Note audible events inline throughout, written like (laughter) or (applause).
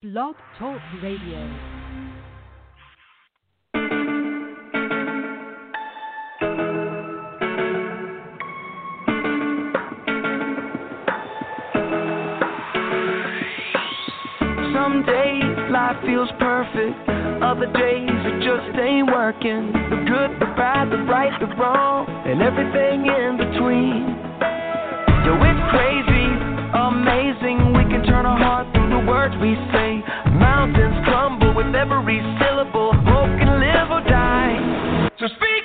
Blog Talk Radio. Some days life feels perfect, other days it just ain't working. The good, the bad, the right, the wrong, and everything in between. Yo, it's crazy, amazing. We can turn our heart through the words we say. Mountains crumble with every syllable. Hope can live or die. So speak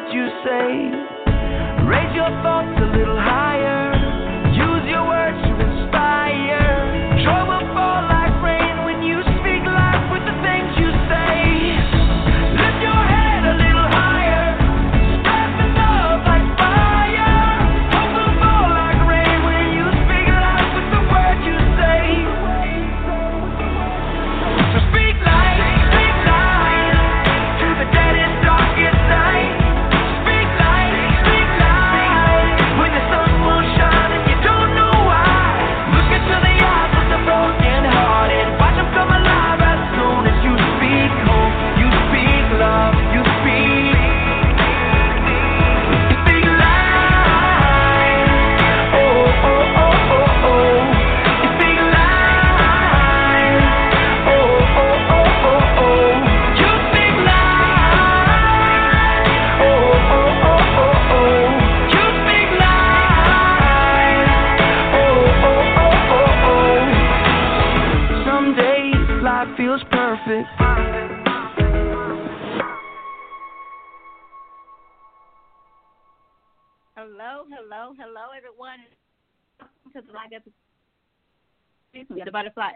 Words you say. Raise your thoughts a little higher.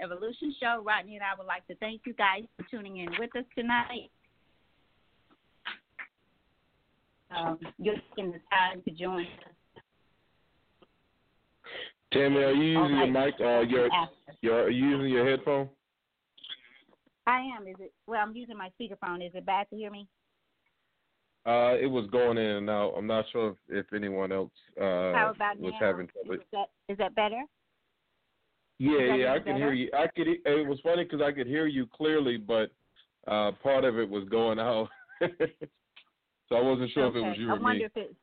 Evolution Show. Rodney and I would like to thank you guys for tuning in with us tonight. Um, you're taking the time to join us. Tammy, are you using your mic? Uh, your, your, are you using your headphone? I am. Is it? Well, I'm using my speakerphone. Is it bad to hear me? Uh, it was going in and out. I'm not sure if, if anyone else uh, How about was now? having trouble. Is that is that better? Yeah, yeah, I can hear you. I could. It was funny because I could hear you clearly, but uh, part of it was going (laughs) out, so I wasn't sure if it was you I or wonder me. if it's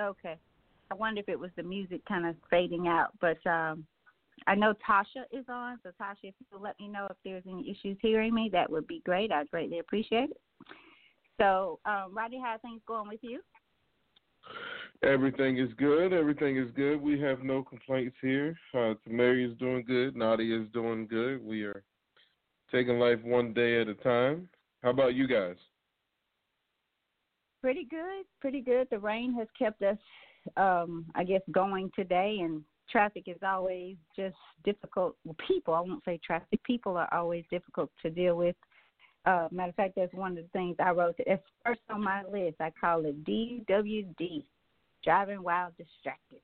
okay. I wonder if it was the music kind of fading out, but um I know Tasha is on, so Tasha, if you could let me know if there's any issues hearing me, that would be great. I'd greatly appreciate it. So, um, Rodney, how are things going with you? Everything is good. Everything is good. We have no complaints here. Uh, is doing good. Nadia is doing good. We are taking life one day at a time. How about you guys? Pretty good, pretty good. The rain has kept us, um, I guess, going today, and traffic is always just difficult. Well, people, I won't say traffic. People are always difficult to deal with. Uh, matter of fact, that's one of the things I wrote. It's first on my list. I call it DWD, driving while distracted.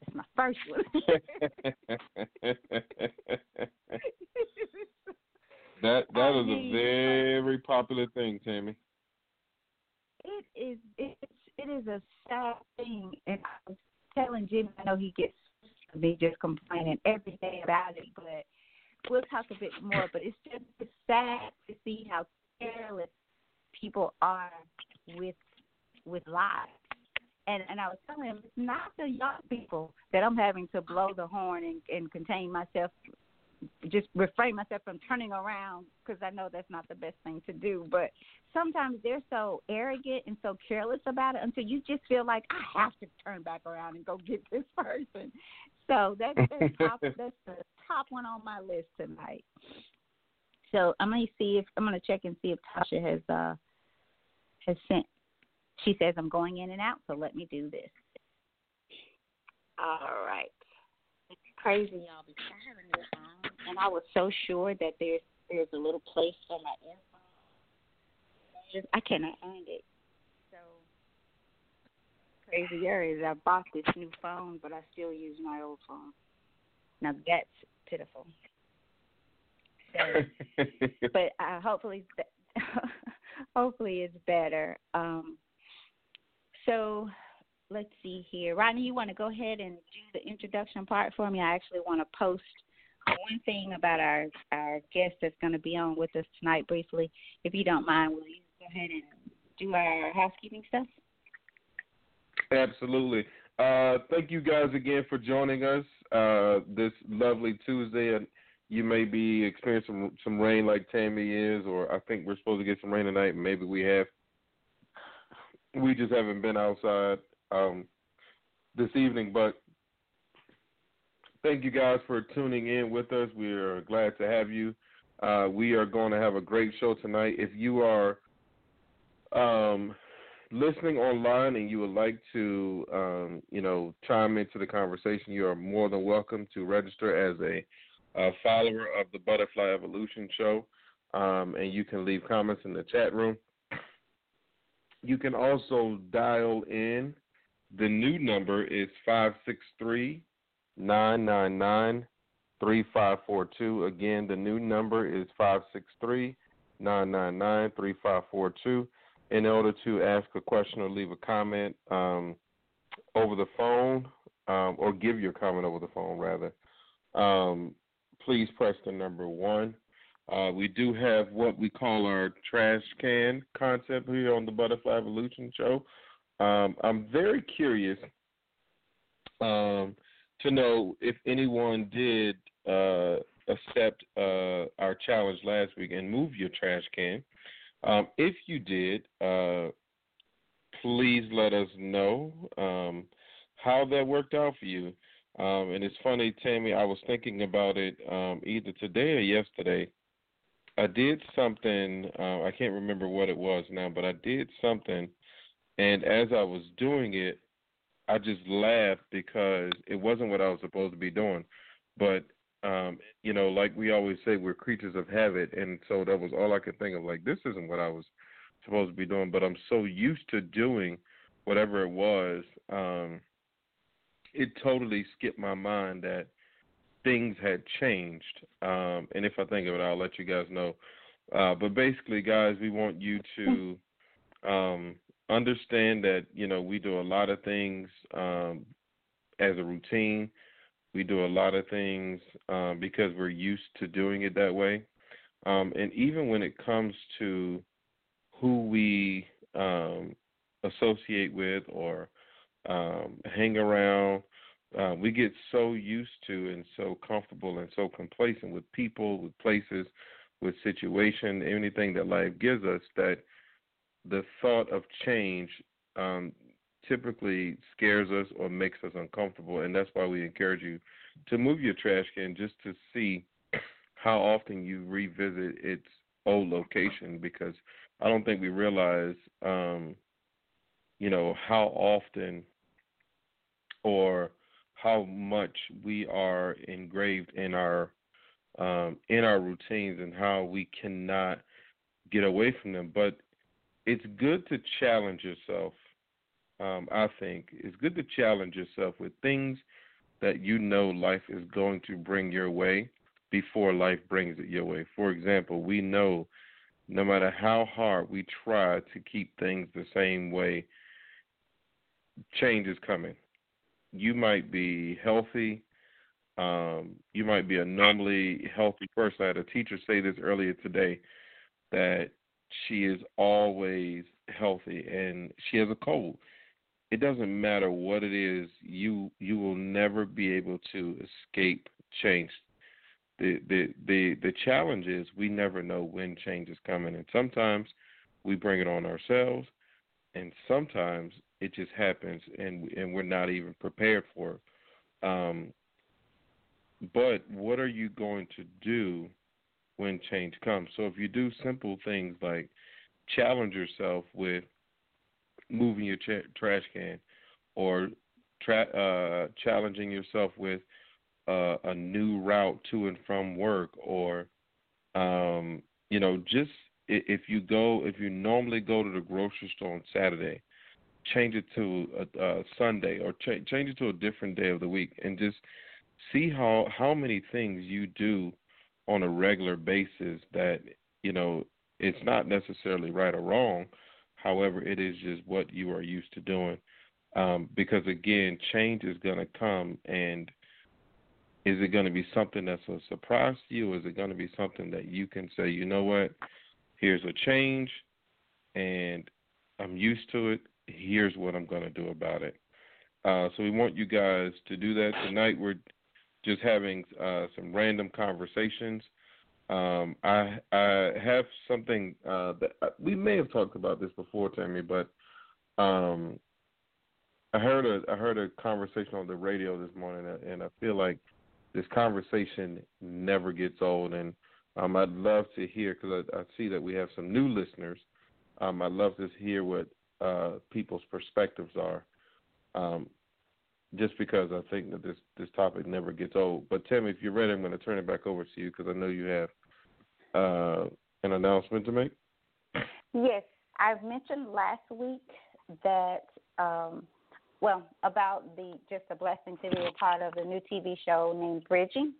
That's my first one. (laughs) that (laughs) that I is mean, a very popular thing, Tammy. it is it's it is a sad thing and I was telling Jimmy I know he gets me just complaining every day about it, but we'll talk a bit more. But it's just it's sad to see how careless people are with with lives. And and I was telling him it's not the young people that I'm having to blow the horn and, and contain myself just refrain myself from turning around because I know that's not the best thing to do. But sometimes they're so arrogant and so careless about it until you just feel like I have to turn back around and go get this person. So that's the (laughs) top, that's the top one on my list tonight. So I'm gonna see if I'm gonna check and see if Tasha has uh has sent. She says I'm going in and out, so let me do this. All right it's crazy, y'all, because I have a new phone, and I was so sure that there's there's a little place for my earphones. I cannot find it. So crazier is I bought this new phone, but I still use my old phone. Now that's pitiful. So, (laughs) (laughs) but uh, hopefully, it's (laughs) hopefully it's better. Um, so let's see here. Rodney, you want to go ahead and do the introduction part for me? I actually want to post one thing about our our guest that's going to be on with us tonight briefly. If you don't mind, will you go ahead and do our housekeeping stuff? Absolutely. Uh, thank you guys again for joining us uh, this lovely Tuesday. And you may be experiencing some, some rain like Tammy is, or I think we're supposed to get some rain tonight. Maybe we have. We just haven't been outside um, this evening, but thank you guys for tuning in with us. We are glad to have you. Uh, we are going to have a great show tonight. If you are um, listening online and you would like to, um, you know, chime into the conversation, you are more than welcome to register as a, a follower of the Butterfly Evolution Show, um, and you can leave comments in the chat room. You can also dial in. The new number is 563 999 3542. Again, the new number is 563 999 3542 in order to ask a question or leave a comment um, over the phone, um, or give your comment over the phone, rather, um, please press the number one. Uh, we do have what we call our trash can concept here on the Butterfly Evolution Show. Um, I'm very curious um, to know if anyone did uh, accept uh, our challenge last week and move your trash can. Um, if you did, uh, please let us know um, how that worked out for you. Um, and it's funny, Tammy, I was thinking about it um, either today or yesterday. I did something, uh, I can't remember what it was now, but I did something, and as I was doing it, I just laughed because it wasn't what I was supposed to be doing. But um, you know, like we always say, we're creatures of habit, and so that was all I could think of. Like, this isn't what I was supposed to be doing, but I'm so used to doing whatever it was. Um, it totally skipped my mind that things had changed. Um, and if I think of it, I'll let you guys know. Uh, but basically, guys, we want you (laughs) to um, understand that you know we do a lot of things um, as a routine. We do a lot of things um, because we're used to doing it that way. Um, and even when it comes to who we um, associate with or um, hang around, uh, we get so used to and so comfortable and so complacent with people, with places, with situation, anything that life gives us that the thought of change um, typically scares us or makes us uncomfortable, and that's why we encourage you to move your trash can just to see (clears throat) how often you revisit its old location because I don't think we realize, um, you know, how often or how much we are engraved in our um, in our routines and how we cannot get away from them. But it's good to challenge yourself. Um, I think it's good to challenge yourself with things that you know life is going to bring your way before life brings it your way. For example, we know no matter how hard we try to keep things the same way, change is coming. You might be healthy. Um, you might be a normally healthy person. I had a teacher say this earlier today that she is always healthy and she has a cold. It doesn't matter what it is, you you will never be able to escape change. The the the the challenge is we never know when change is coming and sometimes we bring it on ourselves and sometimes it just happens and and we're not even prepared for it. Um, but what are you going to do when change comes? So if you do simple things like challenge yourself with moving your tra- trash can or tra- uh, challenging yourself with uh, a new route to and from work or um, you know just if you go if you normally go to the grocery store on Saturday change it to a, a Sunday or ch- change it to a different day of the week and just see how how many things you do on a regular basis that you know it's not necessarily right or wrong. However it is just what you are used to doing. Um, because again change is going to come and is it going to be something that's a surprise to you? Is it going to be something that you can say you know what? Here's a change and i'm used to it here's what i'm going to do about it uh, so we want you guys to do that tonight we're just having uh, some random conversations. Um, I I have something uh, that uh, we may have talked about this before, Tammy, but um, I heard a I heard a conversation on the radio this morning, and I feel like this conversation never gets old. And um, I'd love to hear because I, I see that we have some new listeners. Um, I'd love to hear what uh, people's perspectives are. Um, just because I think that this this topic never gets old. But Tim, if you're ready, I'm going to turn it back over to you because I know you have uh, an announcement to make. Yes, I've mentioned last week that um, well about the just a blessing to be a part of the new TV show named Bridging.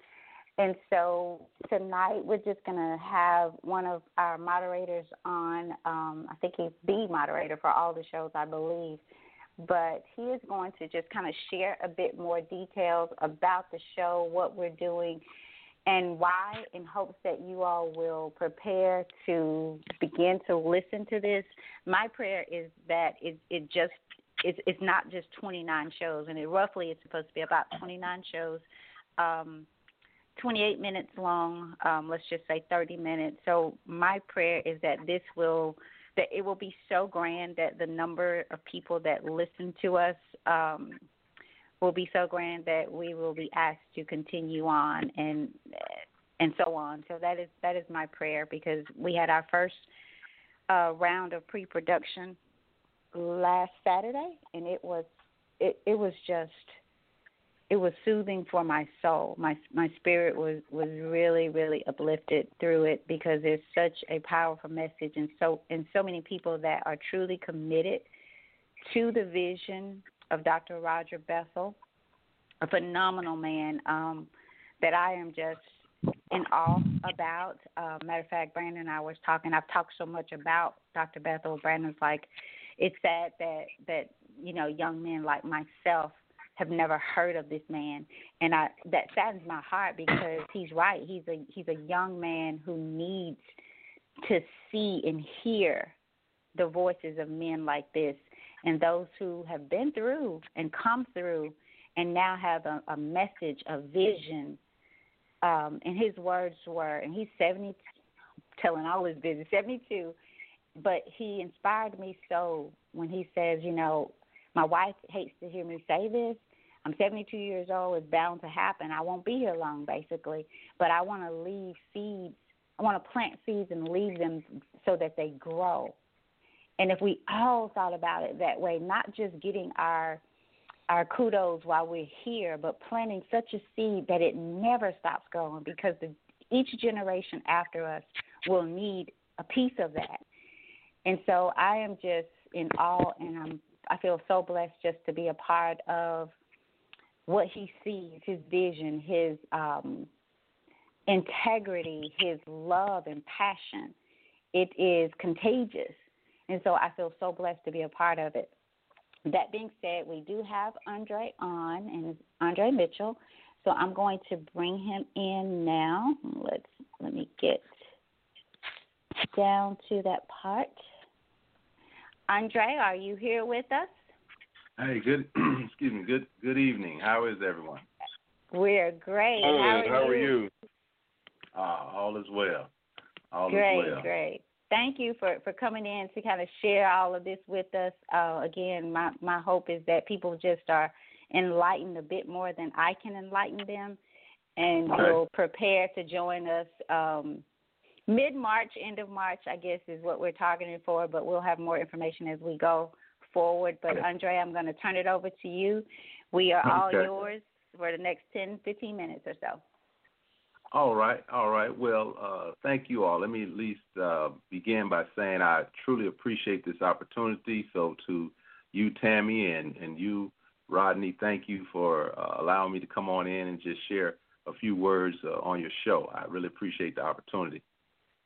And so tonight we're just going to have one of our moderators on. Um, I think he's the moderator for all the shows, I believe but he is going to just kind of share a bit more details about the show, what we're doing, and why, in hopes that you all will prepare to begin to listen to this. My prayer is that it, it just it's, it's not just 29 shows, and it roughly is supposed to be about 29 shows. Um, 28 minutes long, um, let's just say 30 minutes. So, my prayer is that this will that it will be so grand that the number of people that listen to us um, will be so grand that we will be asked to continue on and and so on. So that is that is my prayer because we had our first uh, round of pre-production last Saturday, and it was it, it was just it was soothing for my soul. My my spirit was was really really uplifted through it because there's such a powerful message and so and so many people that are truly committed to the vision of Dr. Roger Bethel, a phenomenal man um, that I am just in awe about. Uh, matter of fact, Brandon and I was talking. I've talked so much about Dr. Bethel. Brandon's like, it's sad that that you know young men like myself have never heard of this man and I that saddens my heart because he's right. He's a he's a young man who needs to see and hear the voices of men like this and those who have been through and come through and now have a, a message, a vision. Um, and his words were, and he's 70, telling all his business, 72, but he inspired me so when he says, you know, my wife hates to hear me say this. I'm 72 years old. It's bound to happen. I won't be here long, basically. But I want to leave seeds. I want to plant seeds and leave them so that they grow. And if we all thought about it that way, not just getting our our kudos while we're here, but planting such a seed that it never stops growing because the, each generation after us will need a piece of that. And so I am just in awe, and I'm I feel so blessed just to be a part of what he sees, his vision, his um, integrity, his love and passion. It is contagious. And so I feel so blessed to be a part of it. That being said, we do have Andre on, and Andre Mitchell. So I'm going to bring him in now. Let's let me get down to that part. Andre, are you here with us? Hey, good. (clears throat) excuse me. Good. Good evening. How is everyone? We're great. How are How are you? you? Ah, all is well. All Great, is well. great. Thank you for, for coming in to kind of share all of this with us. Uh, again, my, my hope is that people just are enlightened a bit more than I can enlighten them and will prepare to join us um, mid March, end of March, I guess, is what we're targeting for, but we'll have more information as we go forward. But. Andre, I'm going to turn it over to you. We are all Okay. yours for the next 10, 15 minutes or so. All right. All right. Well, uh, thank you all. Let me at least uh, begin by saying I truly appreciate this opportunity. So to you, Tammy, and and you, Rodney, thank you for uh, allowing me to come on in and just share a few words uh, on your show. I really appreciate the opportunity.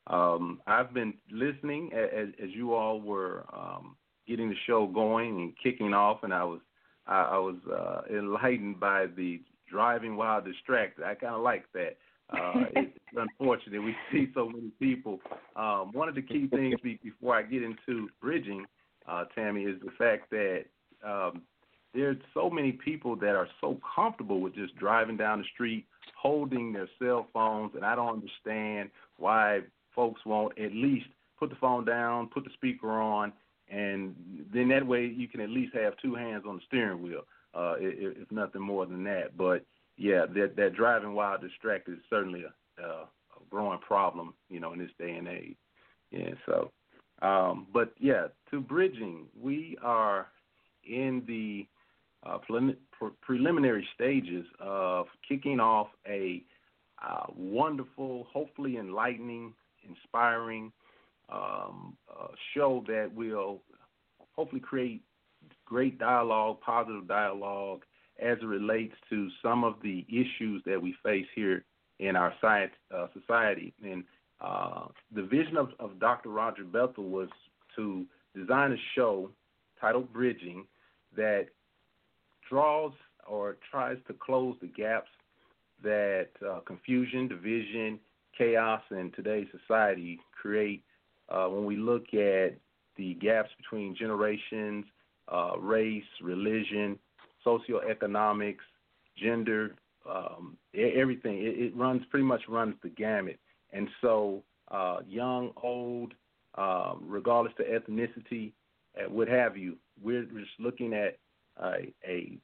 Um, I've been listening as, as you all were um, getting the show going and kicking off, and I was I, I was uh, enlightened by the driving while distracted. I kind of like that. Uh, (laughs) it's unfortunate we see so many people. Um, one of the key things be, before I get into bridging, uh, Tammy, is the fact that um, there's so many people that are so comfortable with just driving down the street, holding their cell phones, and I don't understand why folks won't at least put the phone down, put the speaker on, and then that way you can at least have two hands on the steering wheel, uh, if, nothing more than that. But yeah, that that driving while distracted is certainly a, a, growing problem, you know, in this day and age. Yeah, so, um, but yeah, to bridging, we are in the uh, pre- preliminary stages of kicking off a uh, wonderful, hopefully enlightening, inspiring um, uh, show that will hopefully create great dialogue, positive dialogue, as it relates to some of the issues that we face here in our science, uh, society. And uh, the vision of, of Dr. Roger Bethel was to design a show titled Bridging that draws or tries to close the gaps that uh, confusion, division, chaos in today's society create uh, when we look at the gaps between generations, uh, race, religion, socioeconomics, gender, um, everything. It, it runs pretty much runs the gamut. And so, uh, young, old, um, regardless to ethnicity, what have you, we're just looking at a, a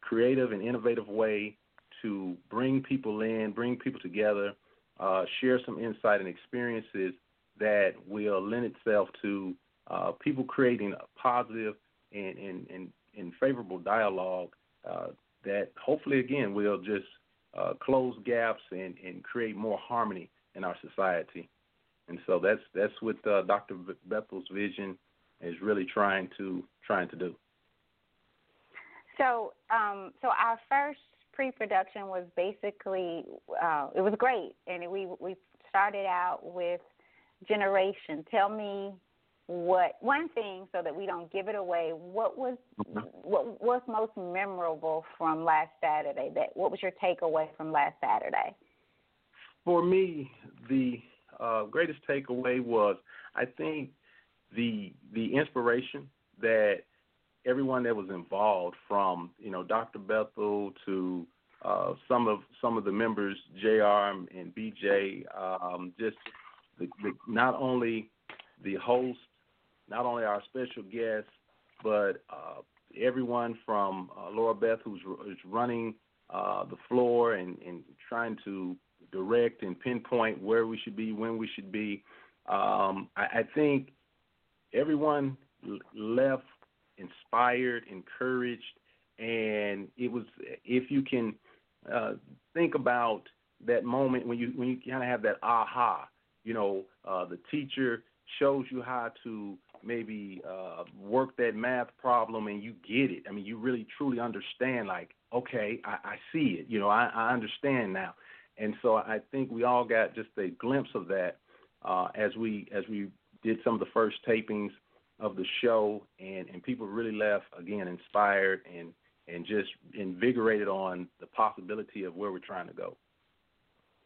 creative and innovative way to bring people in, bring people together, uh, share some insight and experiences that will lend itself to uh, people creating a positive and, and, and, and favorable dialogue uh, that hopefully, again, will just uh, close gaps and, and create more harmony in our society. And so that's that's what uh, Dr. Bethel's vision is really trying to trying to do. So, um, so our first pre-production was basically uh, it was great, and we we started out with generation. Tell me what one thing so that we don't give it away. What was what was most memorable from last Saturday? That what was your takeaway from last Saturday? For me, the uh, greatest takeaway was I think the the inspiration that everyone that was involved, from you know Dr. Bethel to uh, some of some of the members, Jr. and BJ, um, just the, the, not only the host, not only our special guests, but uh, everyone from uh, Laura Beth, who's, who's running uh, the floor and, and trying to direct and pinpoint where we should be, when we should be. Um, I, I think everyone left inspired, encouraged, and it was if you can uh, think about that moment when you when you kind of have that aha, you know, uh, the teacher shows you how to maybe uh, work that math problem and you get it. I mean, you really truly understand. Like, okay, I, I see it. You know, I, I understand now. And so I think we all got just a glimpse of that uh, as we as we did some of the first tapings of the show, and and people really left again inspired and and just invigorated on the possibility of where we're trying to go.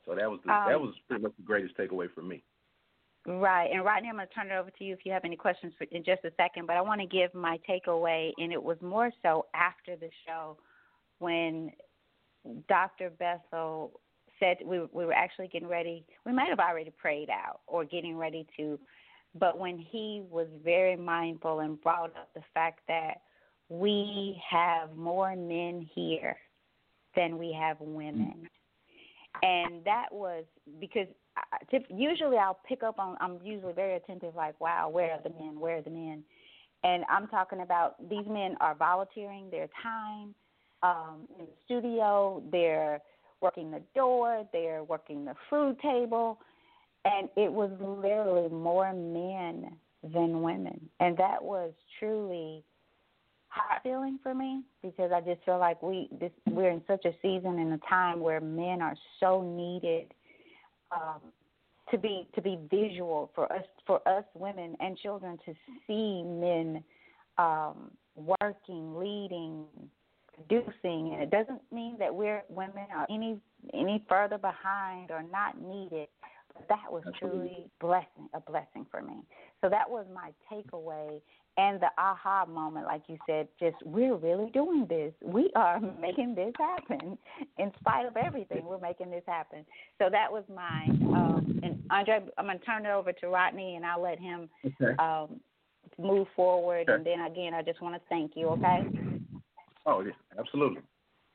So that was the, Um, that was pretty much the greatest takeaway for me. Right. And Rodney, I'm going to turn it over to you if you have any questions for, in just a second. But I want to give my takeaway, and it was more so after the show when Dr. Bethel said we, we were actually getting ready. We might have already prayed out or getting ready to. But when he was very mindful and brought up the fact that we have more men here than we have women. And that was because I, usually I'll pick up on. I'm usually very attentive, like, wow, where are the men? Where are the men? And I'm talking about these men are volunteering their time um, in the studio. They're working the door. They're working the food table, and it was literally more men than women, and that was truly heart feeling for me because I just feel like we this we're in such a season and a time where men are so needed um, to be to be visual for us for us women and children to see men um, working, leading, producing, and it doesn't mean that we're women are any any further behind or not needed. But that was truly blessing a blessing for me. So that was my takeaway and the aha moment, like you said, just we're really doing this. We are (laughs) making this happen. In spite of everything, we're making this happen. So that was mine. Um, and Andre, I'm going to turn it over to Rodney, and I'll let him Okay. um, move forward. Okay. And then again, I just want to thank you. Okay. Oh yeah, absolutely.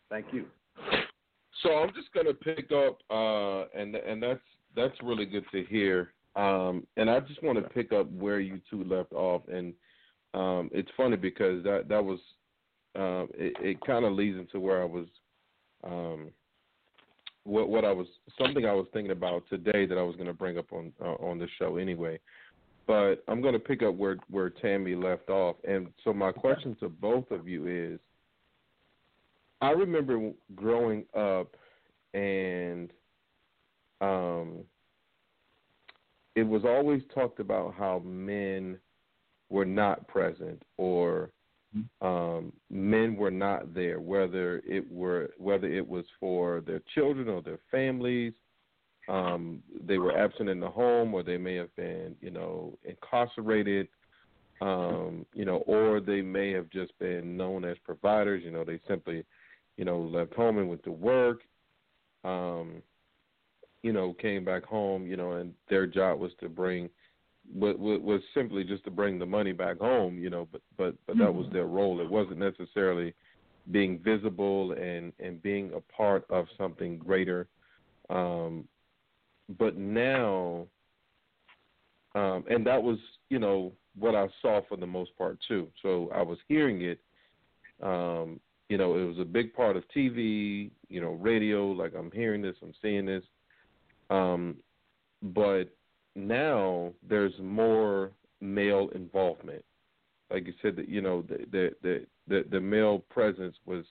Thank you. So I'm just gonna pick up, uh, and and that's that's really good to hear. Um, and I just want to pick up where you two left off, and um, it's funny because that that was um, it, it kind of leads into where I was, um, what what I was something I was thinking about today that I was going to bring up on uh, on the show anyway. But I'm going to pick up where where Tammy left off, and so my question to both of you is. I remember growing up and um it was always talked about how men were not present or um men were not there whether it were whether it was for their children or their families. Um they were absent in the home or they may have been you know incarcerated um you know or they may have just been known as providers. You know they simply you know, left home and went to work, um, you know, came back home, you know, and their job was to bring, was, was simply just to bring the money back home, you know, but but but that was their role. It wasn't necessarily being visible and and being a part of something greater. Um, but now, um, and that was, you know, what I saw for the most part too. So I was hearing it. Um, you know, it was a big part of TV, you know, radio, like I'm hearing this, I'm seeing this. Um, but now there's more male involvement. Like you said that, you know, the the the the, the male presence was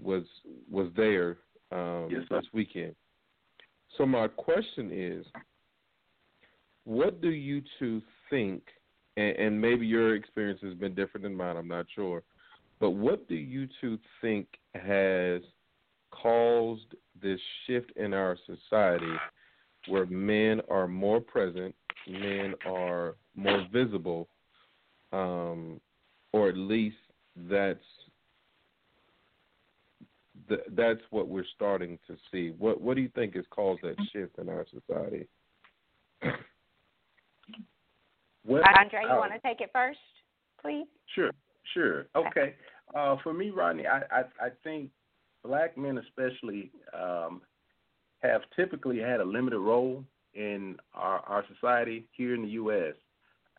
was was there um Yes, this weekend. So my question is what do you two think and, and maybe your experience has been different than mine, I'm not sure but what do you two think has caused this shift in our society where men are more present, men are more visible, um, or at least that's th- that's what we're starting to see. What what do you think has caused that shift in our society? (coughs) Well, Andre, you uh, want to take it first, please? Sure, sure. Okay. Uh, for me, Rodney, I, I I think black men especially um, have typically had a limited role in our, our society here in the U.S.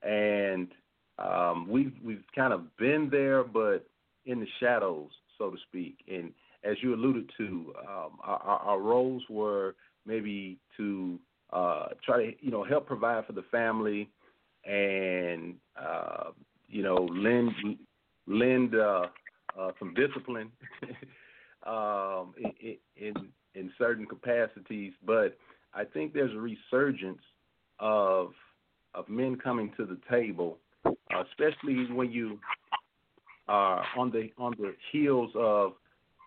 and um, we've we've kind of been there, but in the shadows, so to speak. And as you alluded to, um, our, our roles were maybe to uh, try to you know help provide for the family, and uh, you know lend lend uh, uh, some discipline (laughs) um, in, in in certain capacities. But I think there's a resurgence of of men coming to the table, especially when you are on the on the heels of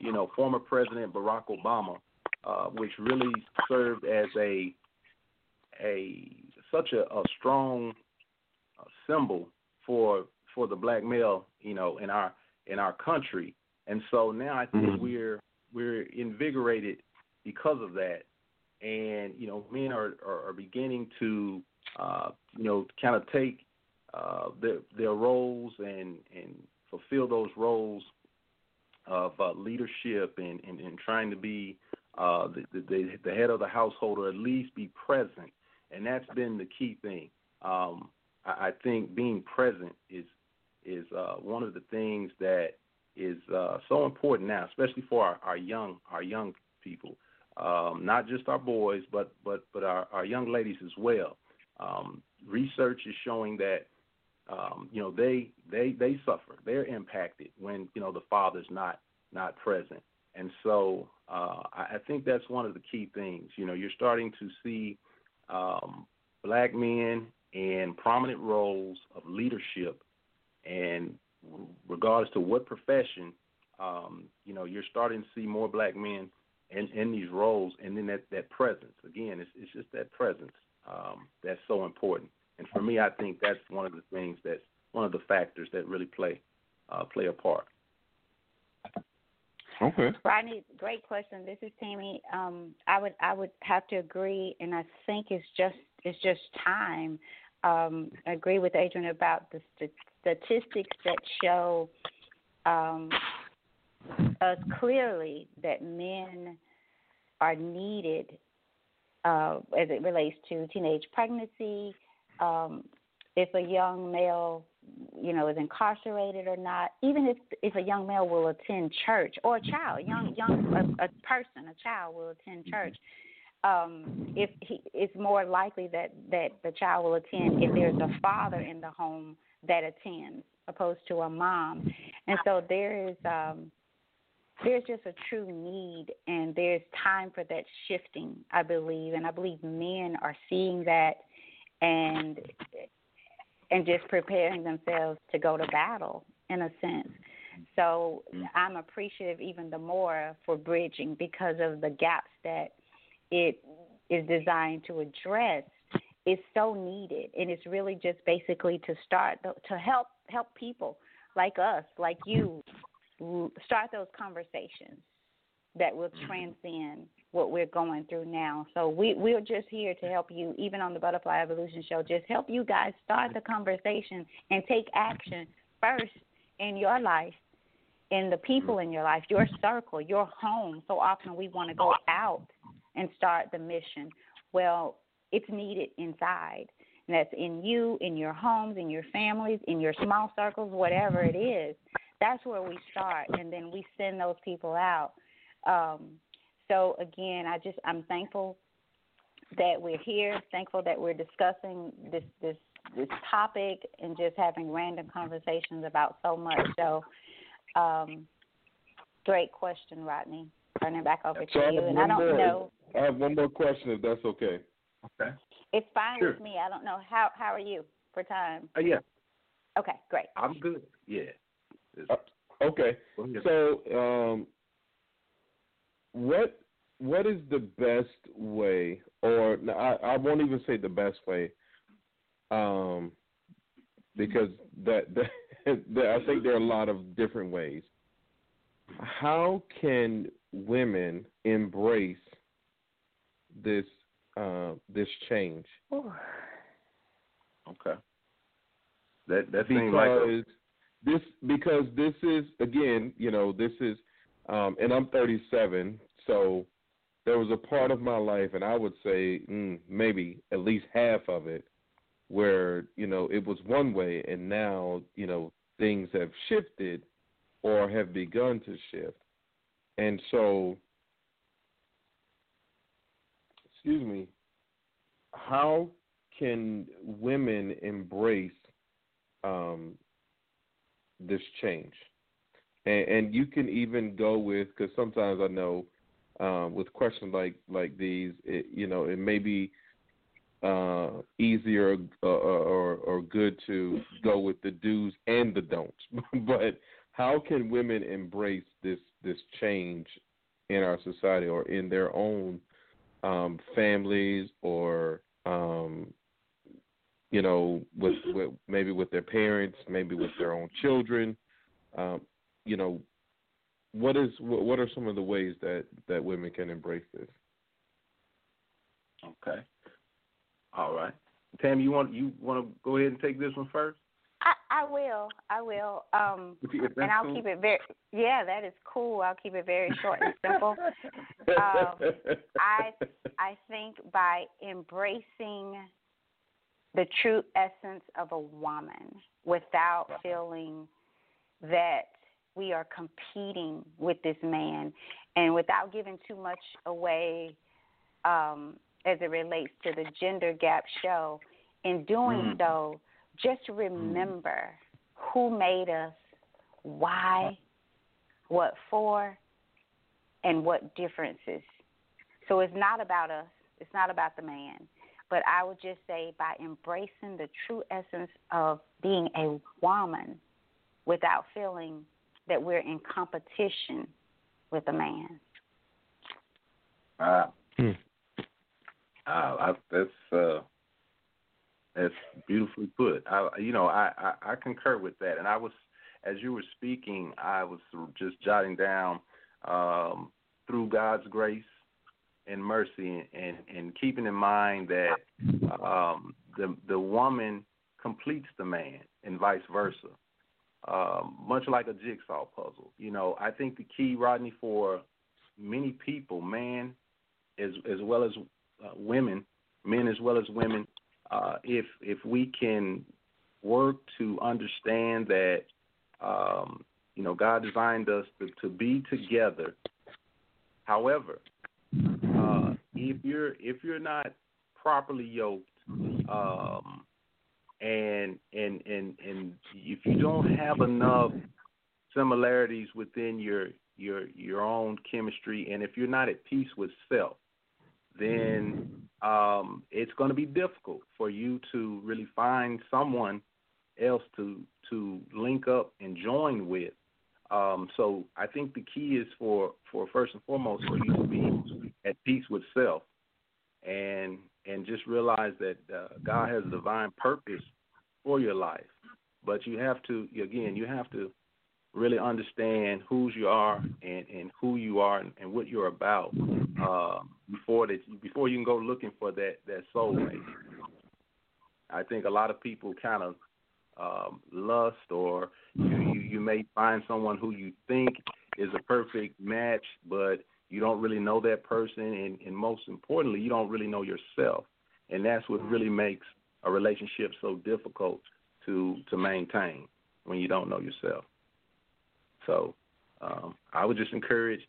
you know former President Barack Obama, uh, which really served as a a such a, a strong uh, symbol for for the black male, you know, in our in our country. And so now I think Mhm. we're we're invigorated because of that. And you know, men are are, are beginning to uh, you know kind of take uh, their their roles and and fulfill those roles of uh, leadership and, and and trying to be uh, the, the the head of the household or at least be present. And that's been the key thing. Um, I, I think being present is is uh, one of the things that is uh, so important now, especially for our, our young our young people, um, not just our boys, but but but our, our young ladies as well. Um, research is showing that um, you know they they they suffer, they're impacted when you know the father's not not present, and so uh, I, I think that's one of the key things. You know, you're starting to see um, black men in prominent roles of leadership and regardless to what profession, um, you know, you're starting to see more black men in, in these roles, and then that that presence. Again, it's it's just that presence um, that's so important. And for me, I think that's one of the things that's one of the factors that really play uh, play a part. Okay. Rodney, great question. This is Tammy. Um, I would I would have to agree, and I think it's just it's just time. Um, I agree with Andre about the st- statistics that show um, us clearly that men are needed uh, as it relates to teenage pregnancy. Um, if a young male, you know, is incarcerated or not, even if if a young male will attend church or a child, young young a, a person, a child will attend church. Um, if he, it's more likely that that the child will attend if there's a father in the home that attends, opposed to a mom, and so there is um, there's just a true need, and there's time for that shifting. I believe, and I believe men are seeing that, and and just preparing themselves to go to battle in a sense. So I'm appreciative even the more for bridging because of the gaps that it is designed to address. It's so needed, and it's really just basically to start to help help people like us, like you, start those conversations that will mm-hmm. transcend what we're going through now. So we we're just here to help you, even on the Butterfly Evolution Show, just help you guys start the conversation and take action first in your life, in the people mm-hmm. in your life, your circle, your home. So often we want to go out and start the mission. Well, it's needed inside. And that's in you, in your homes, in your families, in your small circles, whatever it is. That's where we start, and then we send those people out. Um, so again, I just I'm thankful that we're here. Thankful that we're discussing this this this topic and just having random conversations about so much. So, um, great question, Rodney. Turning it back over So to I you, have and I one don't more. know. I have one more question, if that's okay. Okay. It's fine Sure. with me. I don't know how how are you for time. Uh, yeah, Okay, great. I'm good. Yeah. Uh, Okay. So, um, what what is the best way, or I, I won't even say the best way, um, because that, (laughs) that, that I think there are a lot of different ways. How can women embrace this uh, this change? okay. That that seems like a, because this because this is again, you know, this is um and I'm 37, so there was a part of my life and I would say mm, maybe at least half of it where, you know, it was one way and now, you know, things have shifted or have begun to shift. And so excuse me, how can women embrace um, this change? And, and you can even go with because sometimes I know um, with questions like like these, it, you know, it may be uh, easier uh, or or good to go with the do's and the don'ts. (laughs) but how can women embrace this this change in our society or in their own um, families or um, you know with, with maybe with their parents, maybe with their own children? Um, you know, what is what are some of the ways that that women can embrace this? Okay. All right. Tammy, you want you want to go ahead and take this one first? I, will. I will. Um, If you- if and I'll cool. keep it very. Yeah, that is cool. I'll keep it very short and simple. (laughs) Um, I I think by embracing the true essence of a woman without feeling that we are competing with this man and without giving too much away um, as it relates to the gender gap show, in doing Mm. so, just remember who made us, why, what for, and what differences. So it's not about us, it's not about the man. But I would just say by embracing the true essence of being a woman without feeling that we're in competition with a man. Uh, Hmm. uh, I, that's uh, that's beautifully put. I, you know, I, I I concur with that. And I was, as you were speaking, I was just jotting down um, through God's grace and mercy, and and keeping in mind that um, the the woman completes the man, and vice versa. Um, much like a jigsaw puzzle. You know, I think the key, Rodney, for many people, man as as well as uh, women, men as well as women, uh, if if we can work to understand that um, you know God designed us to, to be together. However, uh, if you're if you're not properly yoked, um, and and and and if you don't have enough similarities within your your your own chemistry, and if you're not at peace with self, then um, it's going to be difficult for you to really find someone else to to link up and join with. Um, so I think the key is for for first and foremost for you to be at peace with self, and and just realize that uh, God has a divine purpose for your life. But you have to again, you have to really understand whose you are and, and who you are and, and what you're about uh, before that before you can go looking for that that soulmate. I think a lot of people kind of um, lust or you, you you may find someone who you think is a perfect match, but you don't really know that person, and, and most importantly, you don't really know yourself, and that's what really makes a relationship so difficult to to maintain when you don't know yourself. So um, I would just encourage,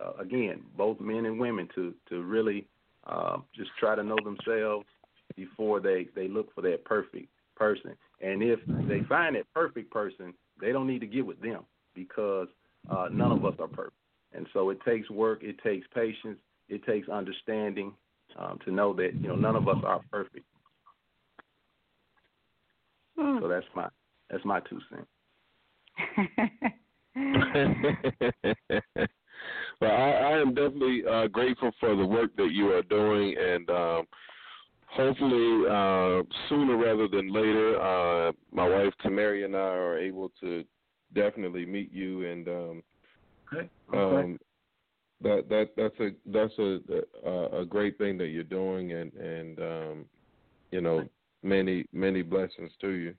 uh, again, both men and women to to really uh, just try to know themselves before they they look for that perfect person. And if they find that perfect person, they don't need to get with them because uh, none of us are perfect. And so it takes work, it takes patience, it takes understanding um, to know that you know none of us are perfect. Hmm. So that's my that's my two cents. (laughs) (laughs) well, I, I am definitely uh, grateful for the work that you are doing, and um, hopefully uh, sooner rather than later, uh, my wife Tamari and I are able to definitely meet you, and um, Okay. um, that that that's a that's a, a a great thing that you're doing, and and um, you know many many blessings to you.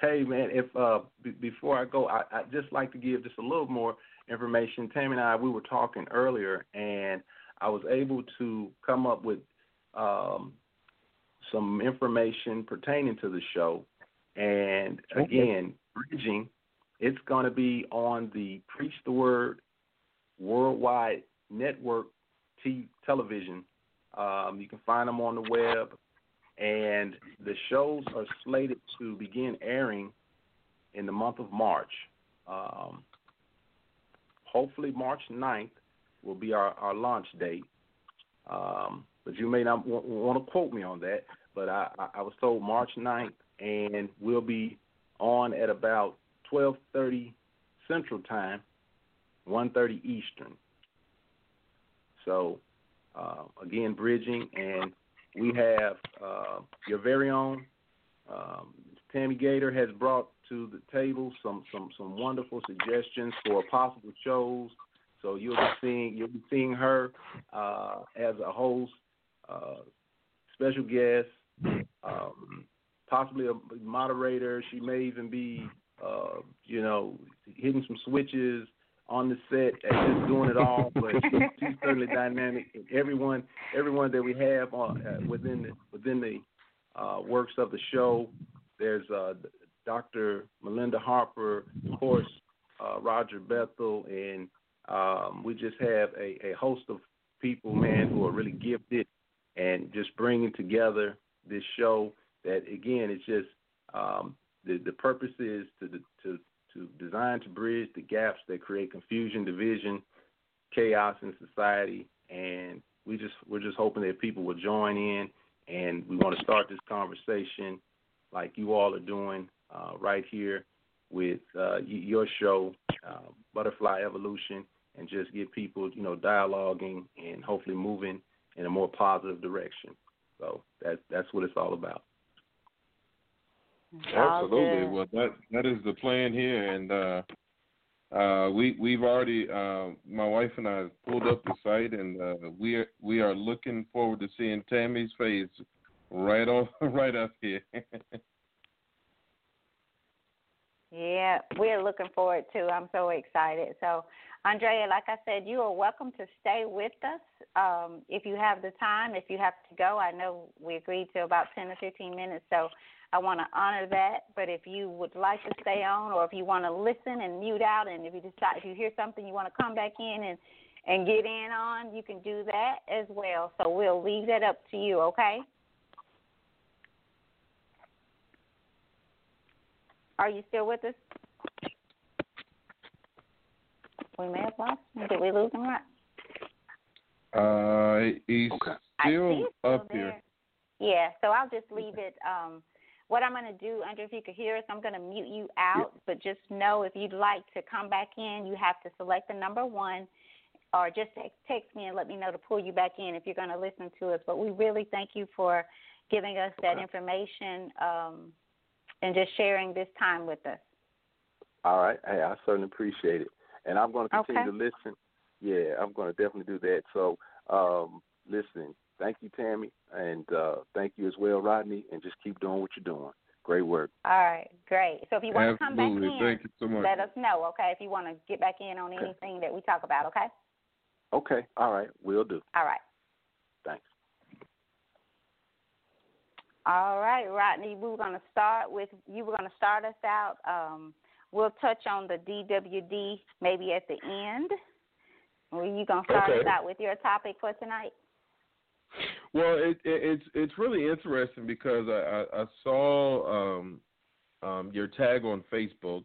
Hey man, if uh b- before I go, I I just like to give just a little more information. Tammy and I we were talking earlier, and I was able to come up with um some information pertaining to the show. And again, bridging, it's going to be on the Preach the Word Worldwide Network t- television. Um, you can find them on the web, and the shows are slated to begin airing in the month of March. Um, hopefully, March 9th will be our, our launch date. Um, but you may not w- want to quote me on that. But I, I, was told March 9th, and we'll be on at about 12:30 Central Time, 1:30 Eastern. So uh, again, bridging, and we have uh, your very own um, Tammy Gaitor has brought to the table some some some wonderful suggestions for possible shows. So you'll be seeing you'll be seeing her uh, as a host, uh, special guest, um, possibly a moderator. She may even be uh, you know hitting some switches on the set and just doing it all. But she's, (laughs) she's certainly dynamic. And everyone everyone that we have on uh, within the within the uh, works of the show. There's uh, Dr. Melinda Harper, of course, uh, Roger Bethel, and um, we just have a, a host of people, man, who are really gifted and just bringing together this show. That again, it's just um, the the purpose is to to to design to bridge the gaps that create confusion, division, chaos in society, and we just we're just hoping that people will join in, and we want to start this conversation like you all are doing uh, right here with uh, your show, uh, Butterfly Evolution, and just get people, you know, dialoguing and hopefully moving in a more positive direction. So that's that's what it's all about. Absolutely. Well, that that is the plan here, and uh, uh, we we've already uh, my wife and I pulled up the site, and uh, we are we are looking forward to seeing Tammy's face right on (laughs) right up here. (laughs) Yeah, we're looking forward to. I'm so excited. So, Andre, like I said, you are welcome to stay with us um, if you have the time. If you have to go, I know we agreed to about 10 or 15 minutes, so I want to honor that. But if you would like to stay on, or if you want to listen and mute out, and if you decide if you hear something you want to come back in and and get in on, you can do that as well. So we'll leave that up to you. Okay. Are you still with us? We may have lost him. Did we lose him? Right? uh, he's Okay. Still it's still up here. there. Yeah, so I'll just leave it. Um, what I'm going to do, Andre, if you could hear us, I'm going to mute you out. But just know if you'd like to come back in, you have to select the number one, or just text, text me and let me know to pull you back in if you're going to listen to us. But we really thank you for giving us that Okay. information um, and just sharing this time with us. All right. Hey, I certainly appreciate it. And I'm going to continue Okay. to listen. Yeah, I'm going to definitely do that. So, um, listen, thank you, Tammy, and uh, thank you as well, Rodney, and just keep doing what you're doing. Great work. All right, great. So if you want to come back Absolutely. in, Thank you so much. let us know, okay? If you want to get back in on Okay. anything that we talk about, okay? Okay. All right. We'll do. All right. All right, Rodney, we were going to start with you were going to start us out. Um, we'll touch on the DWD maybe at the end. Were you going to start us out with your topic for tonight? Well, it, it, it's it's really interesting because I, I, I saw um, um, your tag on Facebook,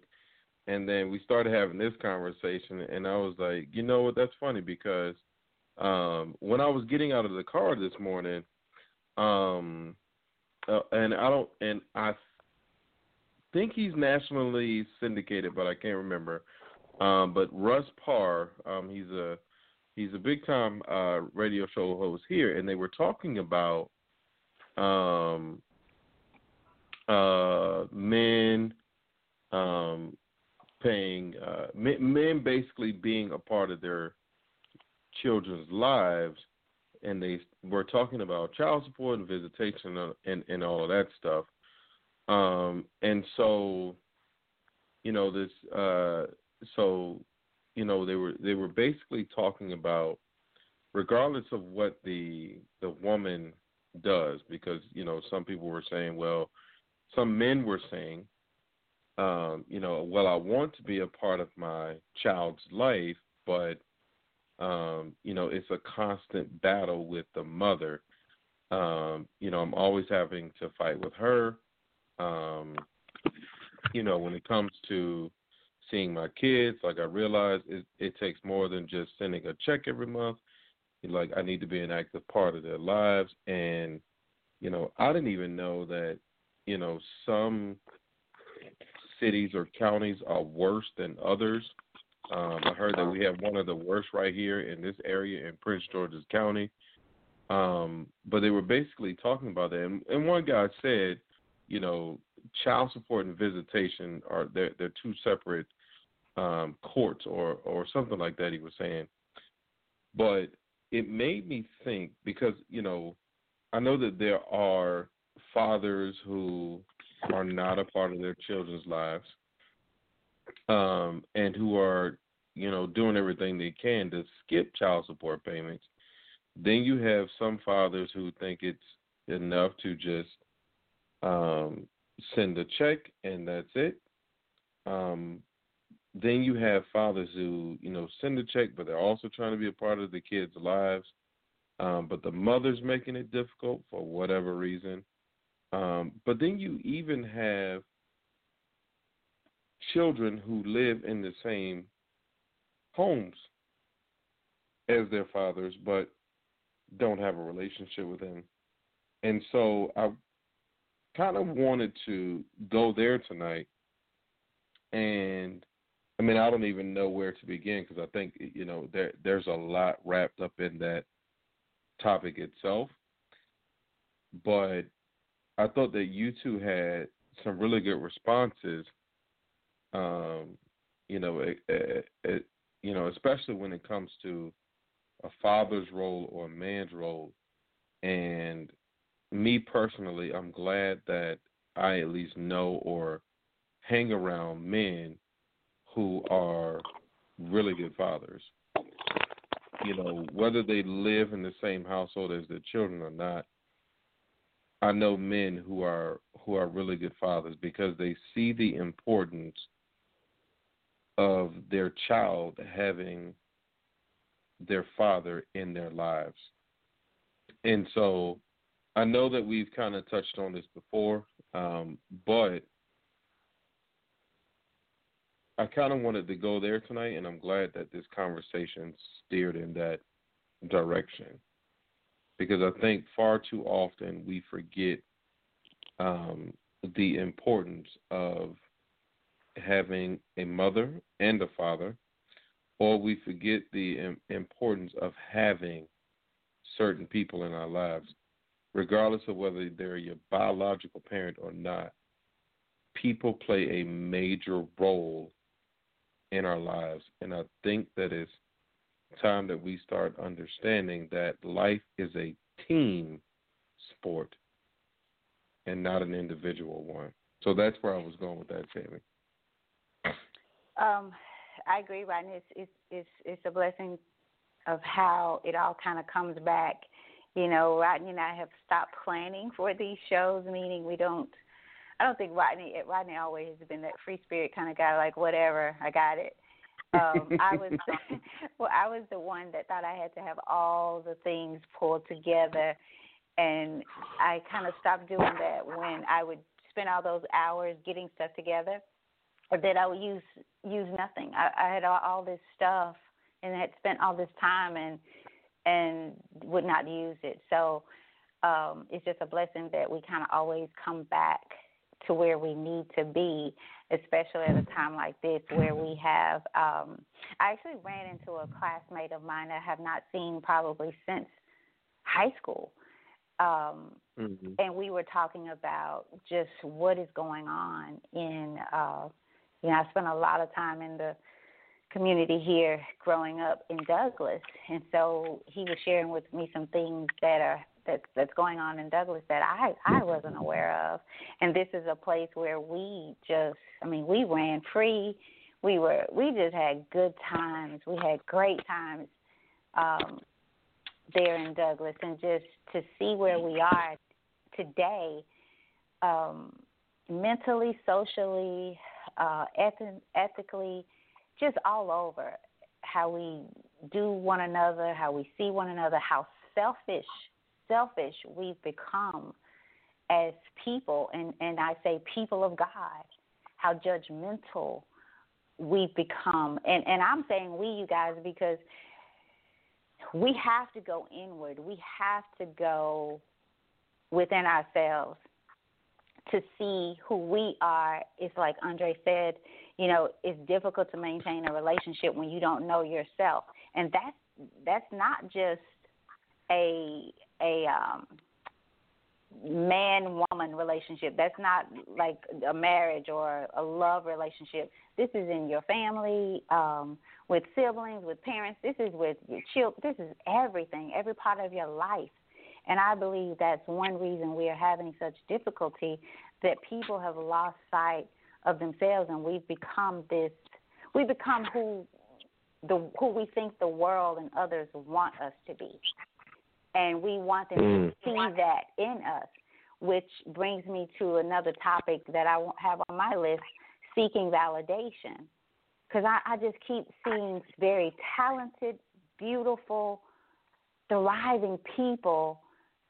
and then we started having this conversation, and I was like, you know what? That's funny because um, when I was getting out of the car this morning, um, uh, and I don't, and I think he's nationally syndicated, but I can't remember. Um, but Russ Parr, um, he's a he's a big time uh, radio show host here, and they were talking about um, uh, men um, paying uh, men, men basically being a part of their children's lives, and they were talking about child support and visitation and and, and all of that stuff. Um, and so, you know, this uh, so you know they were they were basically talking about regardless of what the the woman does because you know some people were saying well some men were saying um you know well I want to be a part of my child's life but um you know it's a constant battle with the mother Um, you know, I'm always having to fight with her. Um, you know, when it comes to seeing my kids, like I realize it, it takes more than just sending a check every month. Like I need to be an active part of their lives, and you know, I didn't even know that, you know, some cities or counties are worse than others. Um, I heard that we have one of the worst right here in this area in Prince George's County. Um, but they were basically talking about that, and, and one guy said, you know, child support and visitation are they're, they're two separate um, courts or or something like that. He was saying, but it made me think because you know, I know that there are fathers who are not a part of their children's lives, um, and who are you know doing everything they can to skip child support payments. Then you have some fathers who think it's enough to just um, send a check and that's it. Um, then you have fathers who, you know, send a check, but they're also trying to be a part of the kids' lives. Um, but the mother's making it difficult for whatever reason. Um, but then you even have children who live in the same homes as their fathers, but don't have a relationship with them. And so I kind of wanted to go there tonight and I mean, I don't even know where to begin because I think you know there there's a lot wrapped up in that topic itself. But I thought that you two had some really good responses. Um, you know, it, it, it, you know, especially when it comes to a father's role or a man's role. And me personally, I'm glad that I at least know or hang around men who are really good fathers. You know, whether they live in the same household as their children or not, I know men who are who are really good fathers because they see the importance of their child having their father in their lives. And so I know that we've kind of touched on this before, um, but I kind of wanted to go there tonight, and I'm glad that this conversation steered in that direction because I think far too often we forget um, the importance of having a mother and a father, or we forget the importance of having certain people in our lives, regardless of whether they're your biological parent or not. People play a major role in our lives. And I think that it's time that we start understanding that life is a team sport and not an individual one. So that's where I was going with that, Tammy. Um, I agree, Rodney. It's it's it's it's a blessing of how it all kind of comes back. You know, Rodney and I have stopped planning for these shows, meaning we don't I don't think Rodney Rodney always has been that free spirit kind of guy, like whatever, I got it. Um, I was (laughs) (laughs) well, I was the one that thought I had to have all the things pulled together, and I kind of stopped doing that when I would spend all those hours getting stuff together, or that I would use use nothing. I, I had all, all this stuff and had spent all this time and and would not use it. So um, it's just a blessing that we kind of always come back to where we need to be, especially at a time like this where we have. Um, I actually ran into a classmate of mine that I have not seen probably since high school. Um, mm-hmm. And we were talking about just what is going on in, uh, you know, I spent a lot of time in the community here growing up in Douglas. And so he was sharing with me some things that are that's that's going on in Douglas that I I wasn't aware of. And this is a place where we just I mean we ran free. We were we just had good times. We had great times um there in Douglas and just to see where we are today um mentally, socially, uh eth- ethically just all over how we do one another, how we see one another, how selfish selfish we've become as people, and, and I say people of God, how judgmental we've become. And, and I'm saying we, you guys, because we have to go inward. We have to go within ourselves to see who we are. It's like Andre said, you know, it's difficult to maintain a relationship when you don't know yourself. And that's that's not just a a um man woman relationship. That's not like a marriage or a love relationship. This is in your family, um, with siblings, with parents. This is with your children. This is everything, every part of your life. And I believe that's one reason we are having such difficulty that people have lost sight of themselves and we've become this we become who the who we think the world and others want us to be. And we want them Mm. to see that in us, which brings me to another topic that I won't have on my list seeking validation. Because I, I just keep seeing very talented, beautiful, thriving people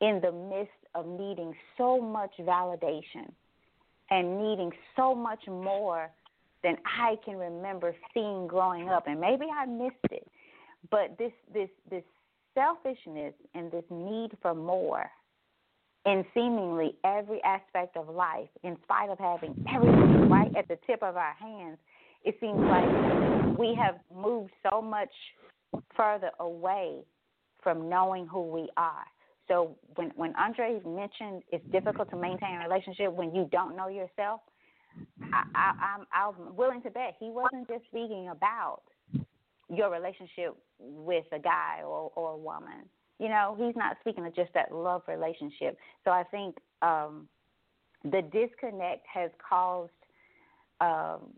in the midst of needing so much validation and needing so much more than I can remember seeing growing up. And maybe I missed it. But this this this selfishness and this need for more in seemingly every aspect of life, in spite of having everything right at the tip of our hands, it seems like we have moved so much further away from knowing who we are. So when when Andre mentioned it's difficult to maintain a relationship when you don't know yourself, I, I, I'm I'm willing to bet he wasn't just speaking about your relationship with a guy or or a woman. You know, he's not speaking of just that love relationship. So I think um, the disconnect has caused um,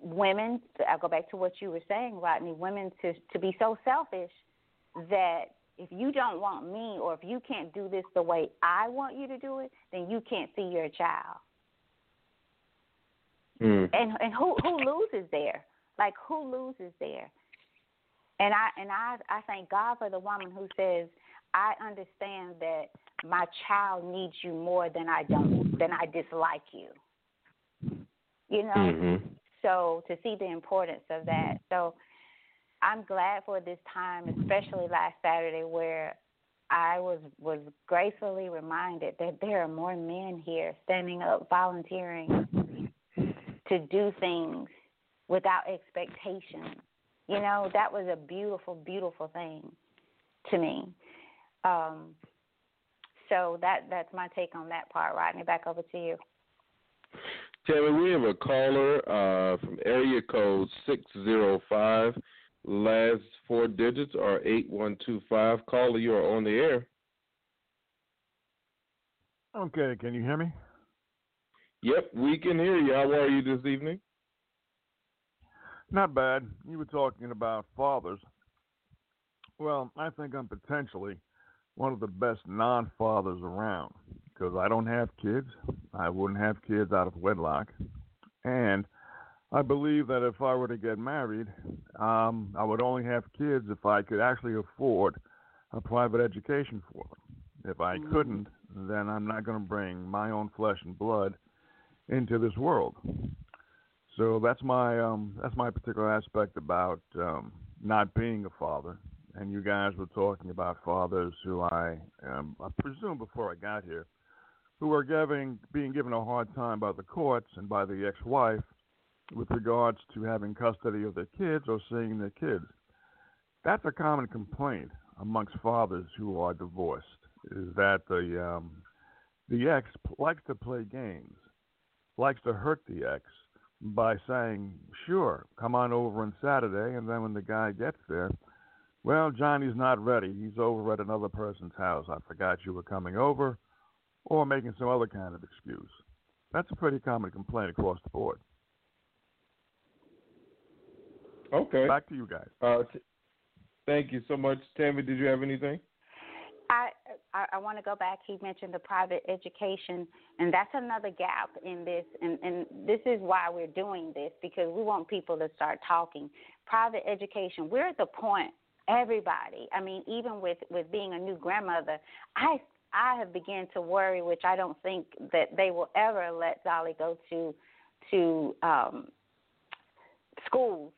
women. I'll go back to what you were saying, Rodney. Women to to be so selfish that if you don't want me or if you can't do this the way I want you to do it, then you can't see your child. Mm. And and who who loses there? Like who loses there? And I and I I thank God for the woman who says, I understand that my child needs you more than I don't than I dislike you. You know? Mhm. So to see the importance of that. So I'm glad for this time, especially last Saturday where I was was gracefully reminded that there are more men here standing up volunteering to do things without expectation. You know, that was a beautiful, beautiful thing to me. Um, so that that's my take on that part. Rodney, back over to you. Tammy, we have a caller uh, from area code 605. Last four digits are 8125. Caller, you are on the air. Okay, can you hear me? Yep, we can hear you. How are you this evening? Not bad. You were talking about fathers. Well, I think I'm potentially one of the best non fathers around because I don't have kids. I wouldn't have kids out of wedlock. And I believe that if I were to get married, um, I would only have kids if I could actually afford a private education for them. If I couldn't, then I'm not going to bring my own flesh and blood into this world. So that's my um, that's my particular aspect about um, not being a father. And you guys were talking about fathers who I, um, I presume before I got here, who are giving being given a hard time by the courts and by the ex-wife with regards to having custody of their kids or seeing their kids. That's a common complaint amongst fathers who are divorced. Is that the um, the ex likes to play games, likes to hurt the ex by saying, "Sure, come on over on Saturday," and then when the guy gets there, well, Johnny's not ready. He's over at another person's house. I forgot you were coming over, or making some other kind of excuse. That's a pretty common complaint across the board. Okay. Back to you guys. Uh, t- thank you so much. Tammy, did you have anything? I I, I want to go back. He mentioned the private education, and that's another gap in this. And, and this is why we're doing this because we want people to start talking. Private education. We're at the point everybody. I mean, even with with being a new grandmother, I I have begun to worry, which I don't think that they will ever let Dolly go to to um schools.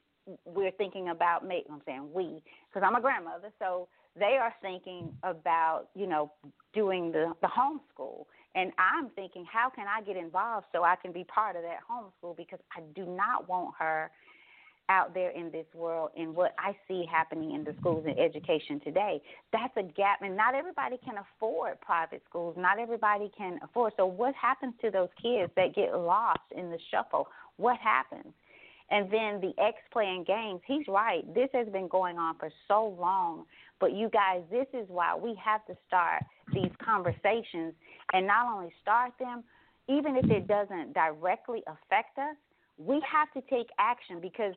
We're thinking about maybe I'm saying we because I'm a grandmother, so they are thinking about you know doing the the homeschool. And i'm thinking how can i get involved so i can be part of that homeschool? Because i do not want her out there in this world and what i see happening in the schools and education today. That's a gap and not everybody can afford private schools. Not everybody can afford so what happens to those kids that get lost in the shuffle? What happens and then the X playing games, he's right. This has been going on for so long. But you guys, this is why we have to start these conversations and not only start them, even if it doesn't directly affect us, we have to take action because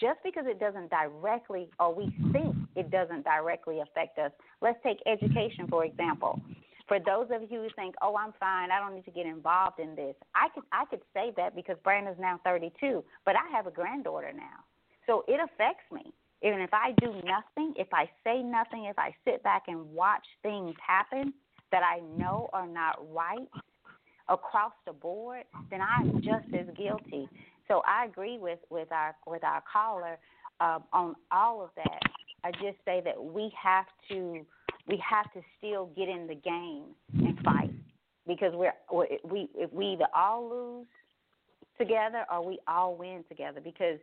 just because it doesn't directly or we think it doesn't directly affect us. Let's take education for example. For those of you who think, "Oh, I'm fine. I don't need to get involved in this." I could I could say that because Brandon's now 32, but I have a granddaughter now. So it affects me. Even if I do nothing, if I say nothing, if I sit back and watch things happen that I know are not right across the board, then I'm just as guilty. So I agree with with our with our caller uh, on all of that. I just say that we have to we have to still get in the game and fight because we're, we if we either all lose together or we all win together because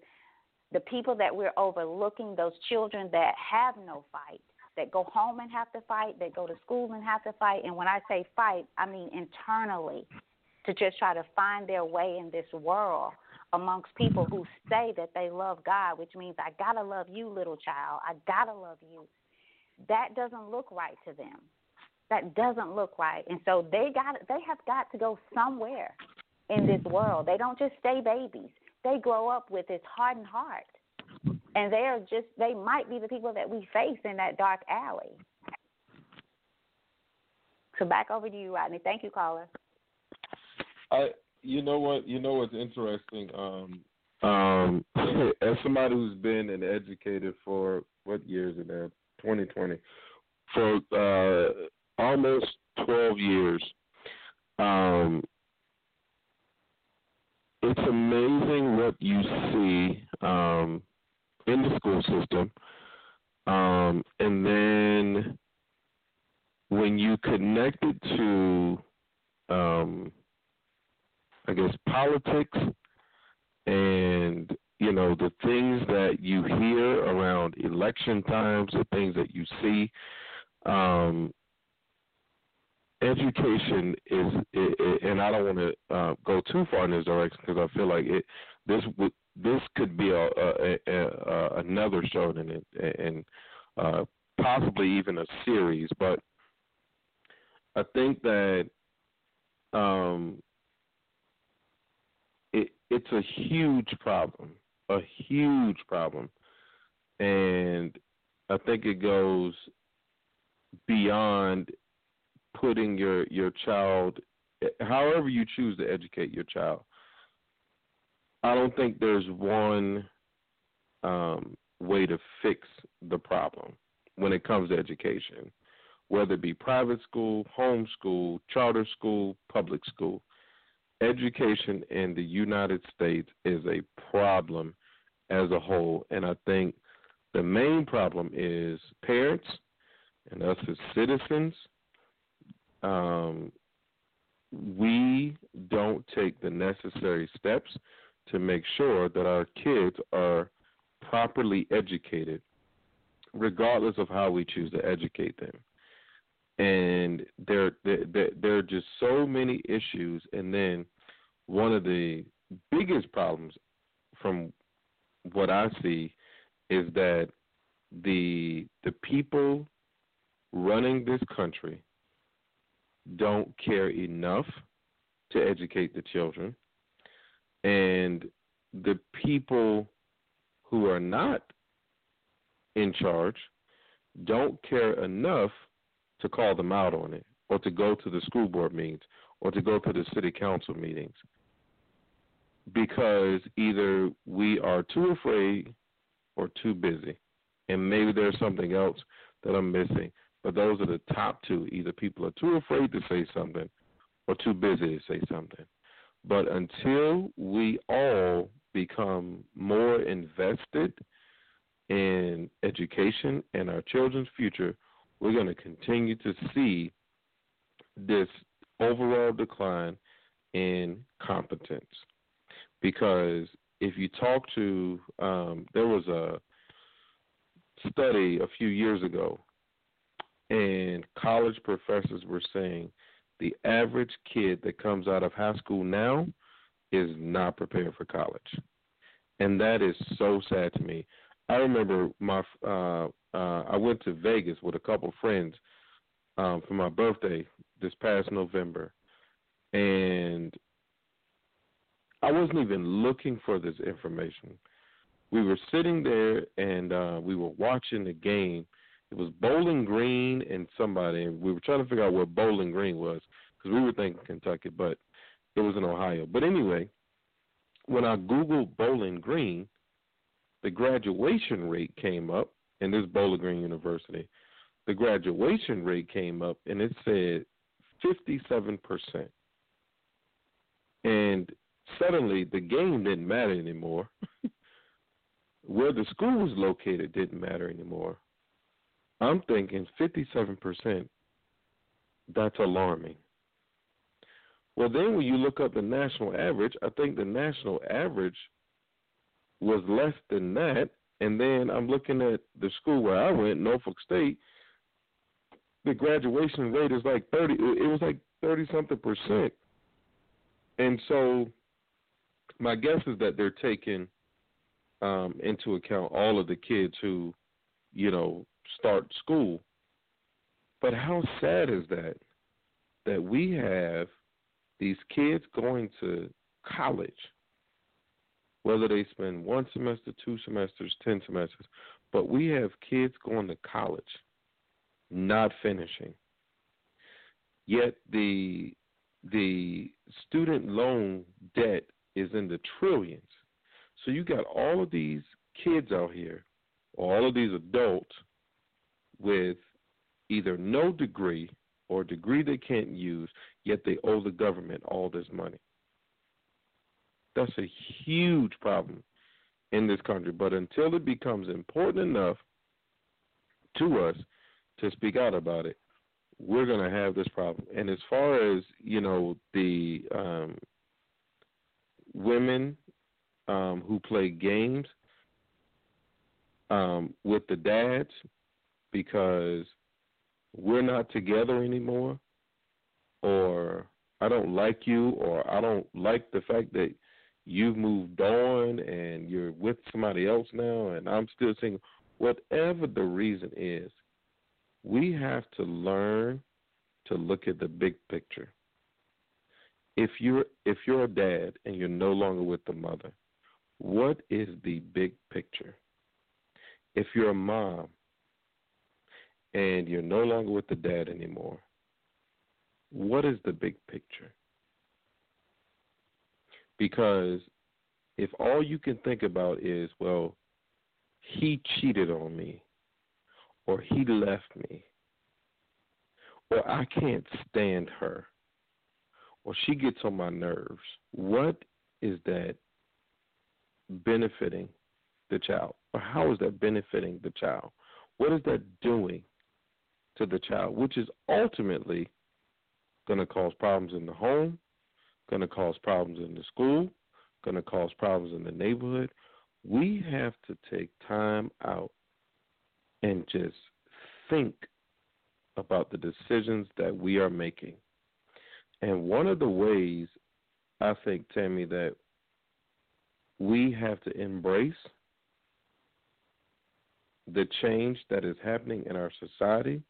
the people that we're overlooking those children that have no fight that go home and have to fight that go to school and have to fight. And when i say fight i mean internally to just try to find their way in this world amongst people who say that they love god which means i got to love you little child. I got to love you that doesn't look right to them. That doesn't look right. And so they got they have got to go somewhere in this world. They don't just stay babies. They grow up with this hardened heart. And they are just they might be the people that we face in that dark alley. So back over to you, Rodney. Thank you, caller. I you know what you know what's interesting um um (laughs) as somebody who's been an educator for what years it now 2020 for uh, almost 12 years. Um, it's amazing what you see um, in the school system, um, and then when you connect it to, um, I guess, politics and you know, the things that you hear around election times, the things that you see, um, education is, it, it, and I don't want to uh, go too far in this direction because I feel like it. This this could be a, a, a, a another show and and uh, possibly even a series, but I think that um, it, it's a huge problem a huge problem, and I think it goes beyond putting your your child, however you choose to educate your child. I don't think there's one um, way to fix the problem when it comes to education, whether it be private school, home school, charter school, public school education in the United States is a problem as a whole. And I think the main problem is parents and us as citizens. Um, we don't take the necessary steps to make sure that our kids are properly educated, regardless of how we choose to educate them and there, there there are just so many issues and then one of the biggest problems from what I see is that the the people running this country don't care enough to educate the children. And the people who are not in charge don't care enough to call them out on it or to go to the school board meetings or to go to the city council meetings because either we are too afraid or too busy and maybe there's something else that I'm missing. But those are the top two. Either people are too afraid to say something or too busy to say something. But until we all become more invested in education and our children's future, we're going to continue to see this overall decline in competence. Because if you talk to, um, there was a study a few years ago, and college professors were saying the average kid that comes out of high school now is not prepared for college. And that is so sad to me. I remember my uh uh I went to Vegas with a couple friends um for my birthday this past November and I wasn't even looking for this information. We were sitting there and uh we were watching the game. It was Bowling Green and somebody and we were trying to figure out where Bowling Green was because we were thinking Kentucky, but it was in Ohio. But anyway, when I googled Bowling Green, the graduation rate came up, and this Bowling Green University. The graduation rate came up, and it said 57%. And suddenly, the game didn't matter anymore. (laughs) Where the school was located didn't matter anymore. I'm thinking 57%. That's alarming. Well, then when you look up the national average, I think the national average was less than that. And then I'm looking at the school where I went, Norfolk State. The graduation rate is like thirty. It was like thirty something percent. And so, my guess is that they're taking um, into account all of the kids who, you know, start school. But how sad is that? That we have these kids going to college, whether they spend one semester, two semesters, ten semesters, but we have kids going to college, not finishing. Yet the the student loan debt is in the trillions. So you got all of these kids out here, all of these adults with either no degree or degree they can't use, yet they owe the government all this money. That's a huge problem in this country. But until it becomes important enough to us to speak out about it, we're going to have this problem. And as far as you know, the um, women um, who play games um, with the dads because we're not together anymore, or I don't like you, or I don't like the fact that you've moved on and you're with somebody else now, and I'm still single. Whatever the reason is, we have to learn to look at the big picture. If you're if you're a dad and you're no longer with the mother, what is the big picture? If you're a mom and you're no longer with the dad anymore, what is the big picture? Because if all you can think about is, well, he cheated on me, or he left me, or I can't stand her, or she gets on my nerves, what is that benefiting the child? Or how is that benefiting the child? What is that doing to the child, which is ultimately going to cause problems in the home, going to cause problems in the school, going to cause problems in the neighborhood. We have to take time out and just think about the decisions that we are making. And one of the ways I think, Tammy, that we have to embrace the change that is happening in our society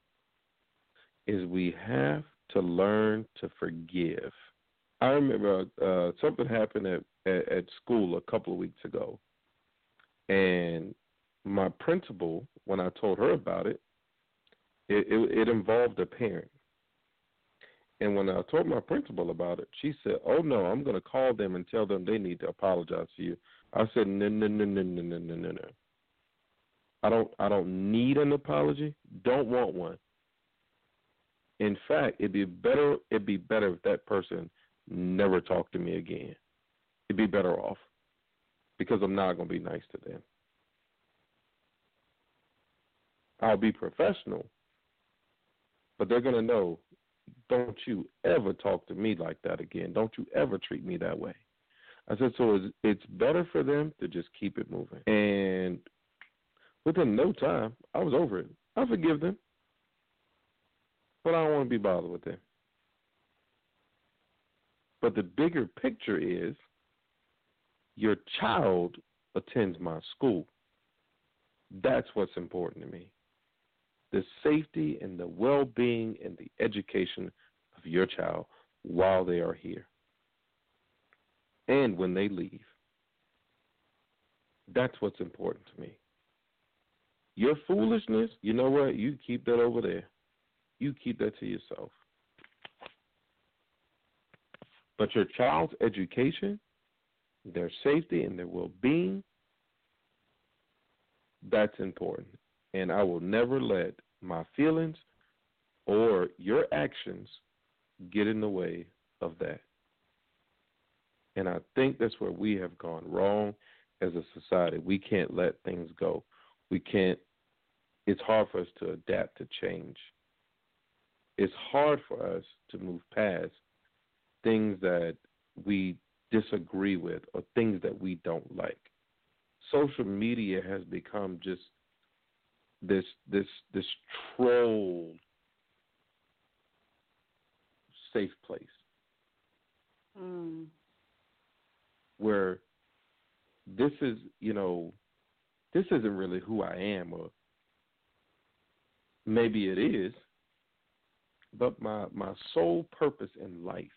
is we have to learn to forgive. I remember uh, something happened at, at, at school a couple of weeks ago, and my principal, when I told her about it, it, it, it involved a parent. And when I told my principal about it, she said, "Oh no, I'm going to call them and tell them they need to apologize to you." I said, "No, no, no, no, no, no, no, no. no. I don't. I don't need an apology. Don't want one. In fact, it'd be better. It'd be better if that person never talked to me again. It'd be better off because I'm not going to be nice to them. I'll be professional, but they're going to know don't you ever talk to me like that again. Don't you ever treat me that way. I said, so it's, better for them to just keep it moving. And within no time, I was over it. I forgive them, but I don't want to be bothered with them. But the bigger picture is your child attends my school. That's what's important to me. The safety and the well being and the education of your child while they are here and when they leave. That's what's important to me. Your foolishness, you know what? You keep that over there. You keep that to yourself. But your child's education, their safety, and their well being, that's important. And I will never let my feelings or your actions get in the way of that. And I think that's where we have gone wrong as a society. We can't let things go. We can't, it's hard for us to adapt to change. It's hard for us to move past things that we disagree with or things that we don't like. Social media has become just this this this troll safe place. Mm. Where this is, you know, this isn't really who I am or maybe it is, but my my sole purpose in life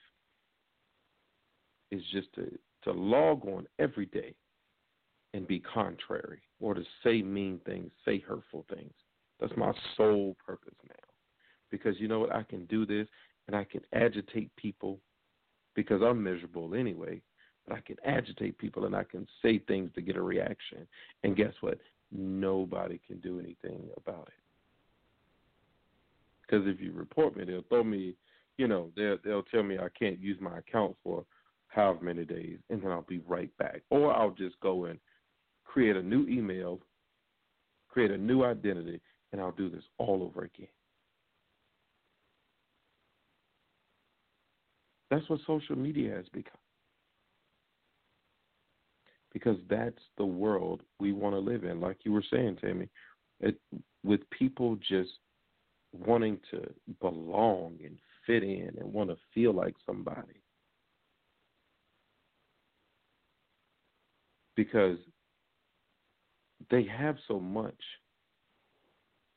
is just to to log on every day and be contrary or to say mean things, say hurtful things. That's my sole purpose now. Because you know what? I can do this and I can agitate people because I'm miserable anyway. But I can agitate people and I can say things to get a reaction. And guess what? Nobody can do anything about it. Because if you report me, they'll throw me, you know, they'll they'll tell me I can't use my account for however many days, and then I'll be right back. Or I'll just go and create a new email, create a new identity, and I'll do this all over again. That's what social media has become. Because that's the world we want to live in, like you were saying, Tammy. It, with people just wanting to belong and fit in and want to feel like somebody. Because they have so much,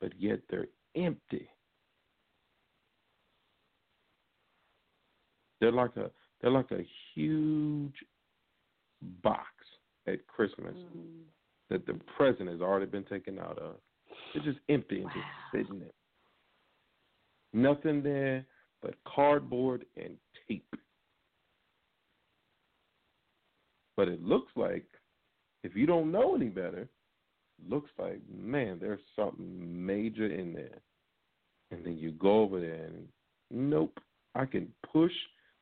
but yet they're empty. They're like a they're like a huge box at Christmas Mm. that the present has already been taken out of. It's just empty and Wow. just sitting there. Nothing there but cardboard and tape. But it looks like, if you don't know any better, looks like, man, there's something major in there. And then you go over there and, nope, I can push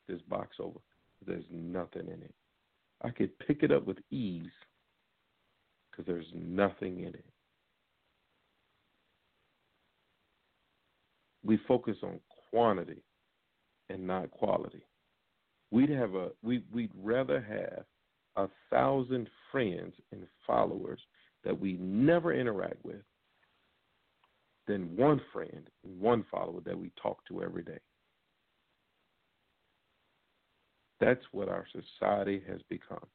this box over. There's nothing in it. I could pick it up with ease because there's nothing in it. We focus on quantity and not quality. We'd have a we we'd rather have a thousand friends and followers that we never interact with than one friend one follower that we talk to every day. That's what our society has become.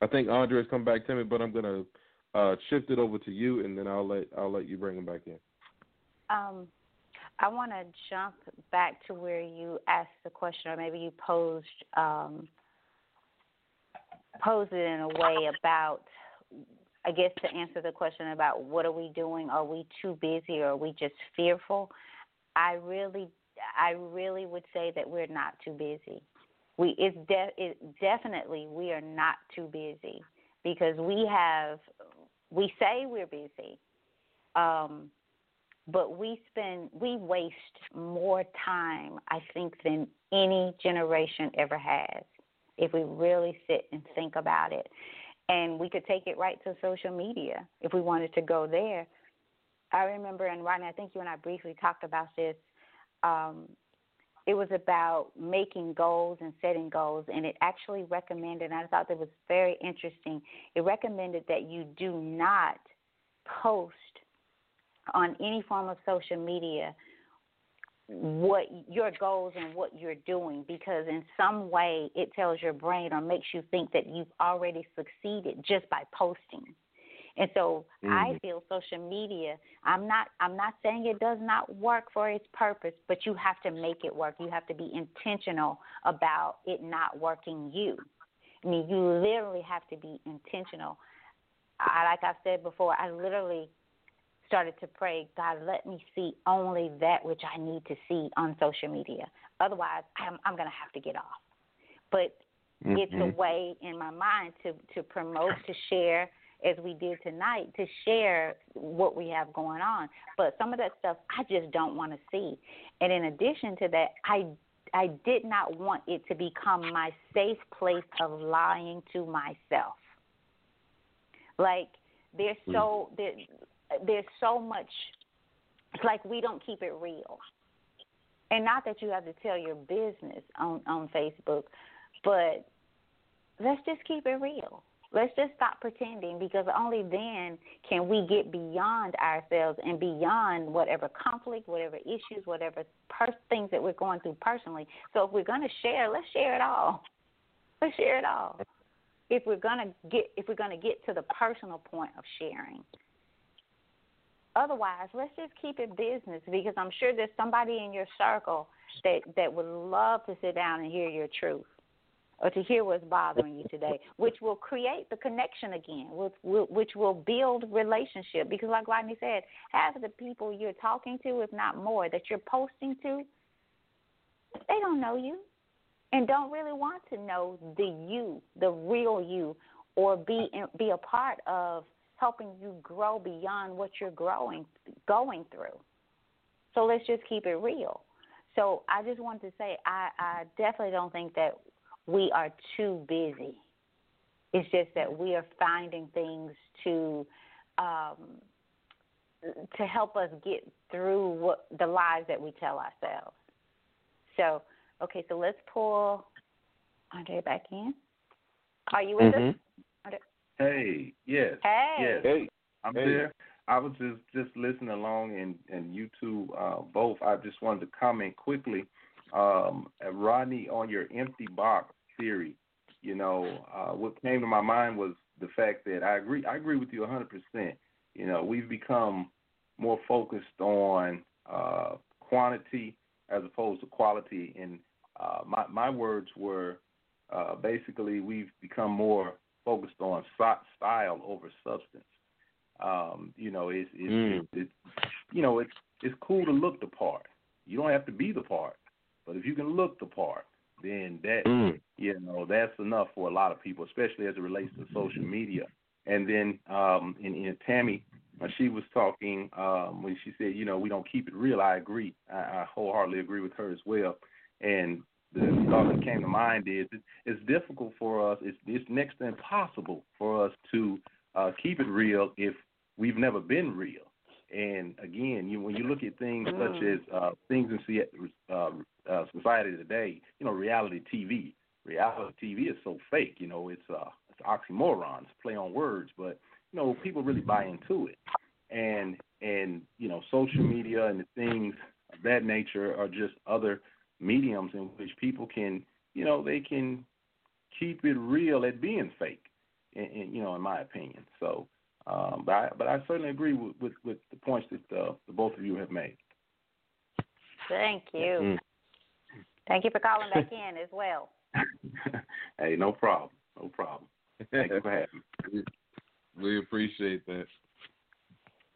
I think Andre has come back to me, but I'm gonna uh, shift it over to you, and then I'll let I'll let you bring him back in. Um, I want to jump back to where you asked the question, or maybe you posed um, posed it in a way about, I guess, to answer the question about what are we doing? Are we too busy, or are we just fearful? I really, I really would say that we're not too busy. We it's de- it, definitely we are not too busy. because we have we say we're busy, um, but we spend we waste more time I think than any generation ever has if we really sit and think about it. And we could take it right to social media if we wanted to go there. I remember, and Rodney, I think you and I briefly talked about this. Um, it was about making goals and setting goals, and it actually recommended, and I thought that was very interesting. It recommended that you do not post on any form of social media what your goals and what you're doing because in some way it tells your brain or makes you think that you've already succeeded just by posting. And so mm-hmm. I feel social media, I'm not I'm not saying it does not work for its purpose, but you have to make it work. You have to be intentional about it not working you. I mean, you literally have to be intentional. I, like i've said before, I literally started to pray, God, let me see only that which I need to see on social media. Otherwise, I'm, I'm going to have to get off. But mm-hmm. it's a mm-hmm. way in my mind to, to promote, to share, as we did tonight, to share what we have going on. But some of that stuff I just don't want to see. And in addition to that, I I did not want it to become my safe place of lying to myself. Like there's so mm. there, there's so much. It's like we don't keep it real, and not that you have to tell your business on on Facebook, but let's just keep it real. Let's just stop pretending because only then can we get beyond ourselves and beyond whatever conflict, whatever issues, whatever per- things that we're going through personally. So if we're going to share, let's share it all. (laughs) Let's share it all. If we're going to get if we're going to get to the personal point of sharing. Otherwise, let's just keep it business because I'm sure there's somebody in your circle that that would love to sit down and hear your truth or to hear what's bothering you today, which will create the connection again, which will, build relationship. Because, like Rodney said, half of the people you're talking to, if not more, that you're posting to, they don't know you and don't really want to know the you, the real you, or be be a part of helping you grow beyond what you're growing going through. So let's just keep it real. So I just want to say I, I definitely don't think that we are too busy. It's just that we are finding things to um, to help us get through what the lies that we tell ourselves. So, okay, so let's pull Andre back in. Are you with mm-hmm. us? Andre? Hey, yes, hey, yes, hey, I'm hey. there. I was just just listening along, and and you two uh, both. I just wanted to comment quickly um, Rodney, on your empty box theory, you know, uh, what came to my mind was the fact that I agree. I agree with you 100%. You know, we've become more focused on uh, quantity as opposed to quality. And uh, my my words were uh, basically we've become more focused on style over substance. Um, you know, it's it's, mm. it's, it's you know it's it's cool to look the part. You don't have to be the part. But if you can look the part, then that mm. you know that's enough for a lot of people, especially as it relates to social media. And then um, in, in Tammy, uh, she was talking um, when she said, you know, we don't keep it real. I agree. I, I wholeheartedly agree with her as well. And the thought that came to mind is it, it's difficult for us. It's, it's next to impossible for us to uh, keep it real if we've never been real. And again, you, when you look at things mm. such as uh, things in uh, uh, society today, you know, reality TV. Reality TV is so fake. You know, it's uh, it's oxymorons, play on words, but you know, people really buy into it. And and you know, social media and the things of that nature are just other mediums in which people can, you know, they can keep it real at being fake. And, and you know, in my opinion. So um, but I, but I certainly agree with, with, with the points that uh, the both of you have made. Thank you. Mm. Thank you for calling back in as well. (laughs) hey, no problem. No problem. Thank you for having me. (laughs) We appreciate that.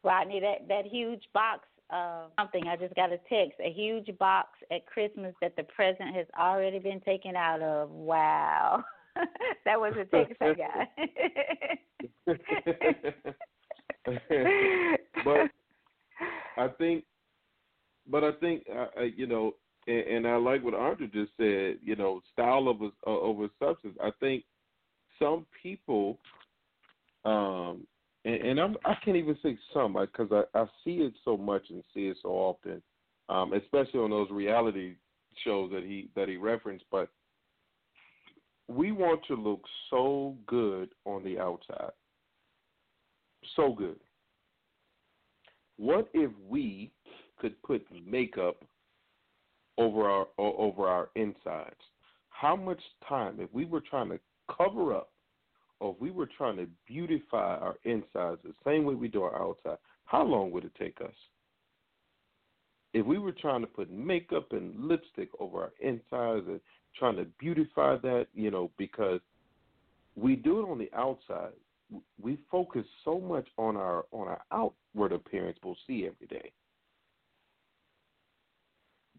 Rodney, that, that huge box uh, something. I just got a text. A huge box at Christmas that the present has already been taken out of. Wow. (laughs) that was a text I got. (laughs) but I think, but I think, uh, uh, you know, and, and I like what Andre just said. You know, style over uh, over substance. I think some people, um, and, and I'm I can't even say some because I, I see it so much and see it so often, um, especially on those reality shows that he that he referenced. But we want to look so good on the outside, so good. What if we could put makeup over our over our insides? How much time, if we were trying to cover up, or if we were trying to beautify our insides the same way we do our outside, how long would it take us? If we were trying to put makeup and lipstick over our insides and trying to beautify that, you know, because we do it on the outside, we focus so much on our on our outward appearance we'll see every day.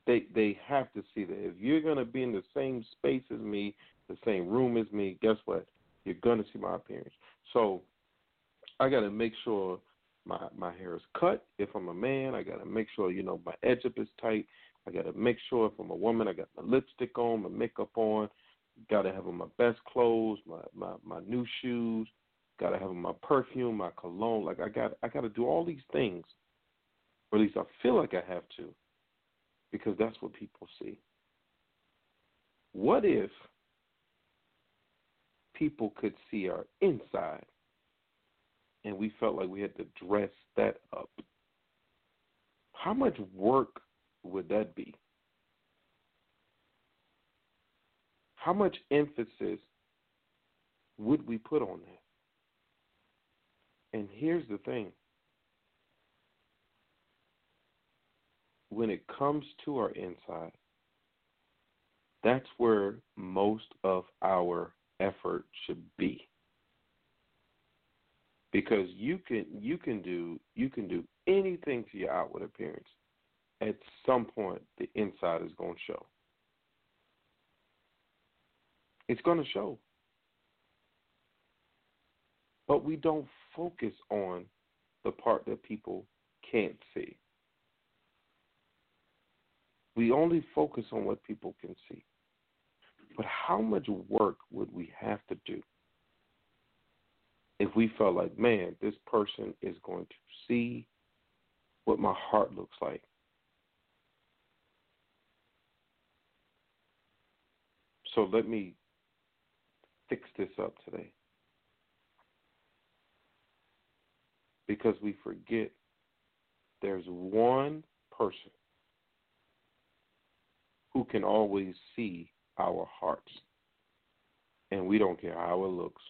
They they have to see that. If you're gonna be in the same space as me, the same room as me, guess what? You're gonna see my appearance. So I gotta make sure my my hair is cut. If I'm a man, I gotta make sure, you know, my edge up is tight. I gotta make sure if I'm a woman I got my lipstick on, my makeup on, gotta have on my best clothes, my, my, my new shoes, gotta have on my perfume, my cologne. Like I got I gotta do all these things. Or at least I feel like I have to. Because that's what people see. What if people could see our inside and we felt like we had to dress that up? How much work would that be? How much emphasis would we put on that? And here's the thing when it comes to our inside, that's where most of our effort should be. Because you can you can do you can do anything to your outward appearance. At some point the inside is going to show. It's going to show. But we don't focus on the part that people can't see. We only focus on what people can see. But how much work would we have to do if we felt like, man, this person is going to see what my heart looks like? So let me fix this up today. Because we forget there's one person who can always see our hearts. And we don't care how it looks.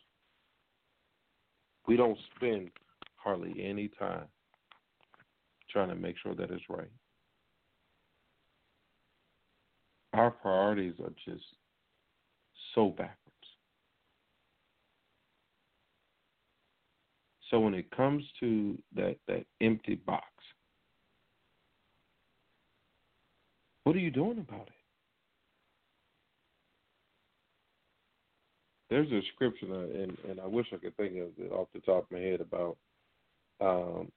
We don't spend hardly any time trying to make sure that it's right. Our priorities are just so backwards. So when it comes to that, that empty box, what are you doing about it? There's a scripture, and and I wish I could think of it off the top of my head about. Um,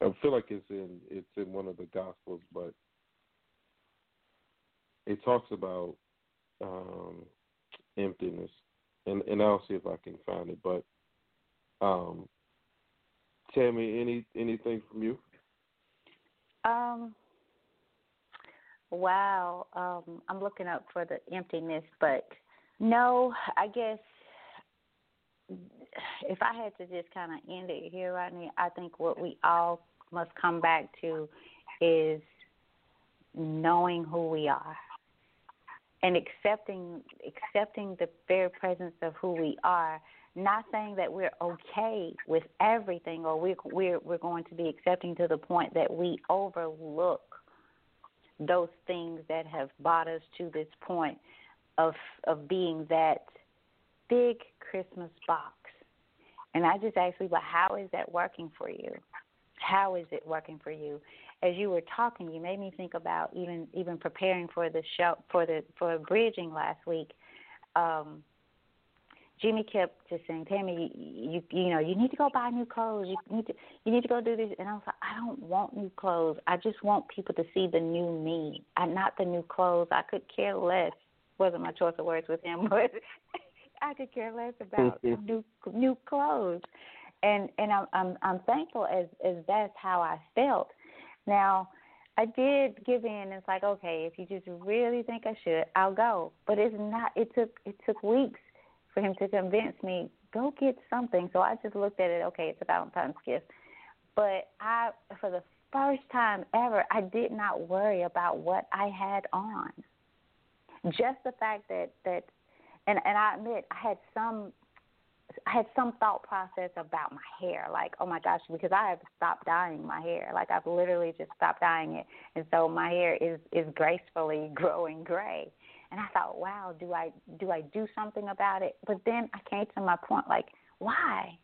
I feel like it's in it's in one of the gospels, but it talks about um, emptiness, and and I'll see if I can find it. But um, Tammy, any anything from you? Um. Wow. Um, I'm looking up for the emptiness, but no, I guess if I had to just kind of end it here, Rodney, I think what we all must come back to is knowing who we are and accepting accepting the very presence of who we are. Not saying that we're okay with everything or we're we're we're going to be accepting to the point that we overlook those things that have brought us to this point of of being that big Christmas box. And I just asked people, how is that working for you? How is it working for you? As you were talking, you made me think about even even preparing for the show for the for bridging last week. um Jimmy kept just saying, Tammy, you you know, you need to go buy new clothes. You need to you need to go do this. And I was like, I don't want new clothes. I just want people to see the new me. I not the new clothes. I could care less. Wasn't my choice of words with him, (laughs) but I could care less about mm-hmm. new new clothes. And and I'm I'm I'm thankful as as that's how I felt. Now I did give in. It's like, okay, if you just really think I should, I'll go. But it's not. It took it took weeks for him to convince me go get something. So I just looked at it. Okay, it's a Valentine's gift. But I, for the first time ever, I did not worry about what I had on. Just the fact that that, and and I admit I had some I had some thought process about my hair, like, oh my gosh, because I have stopped dyeing my hair. Like I've literally just stopped dyeing it, and so my hair is is gracefully (laughs) growing gray. And I thought, wow, do I do I do something about it? But then I came to my point, like, why?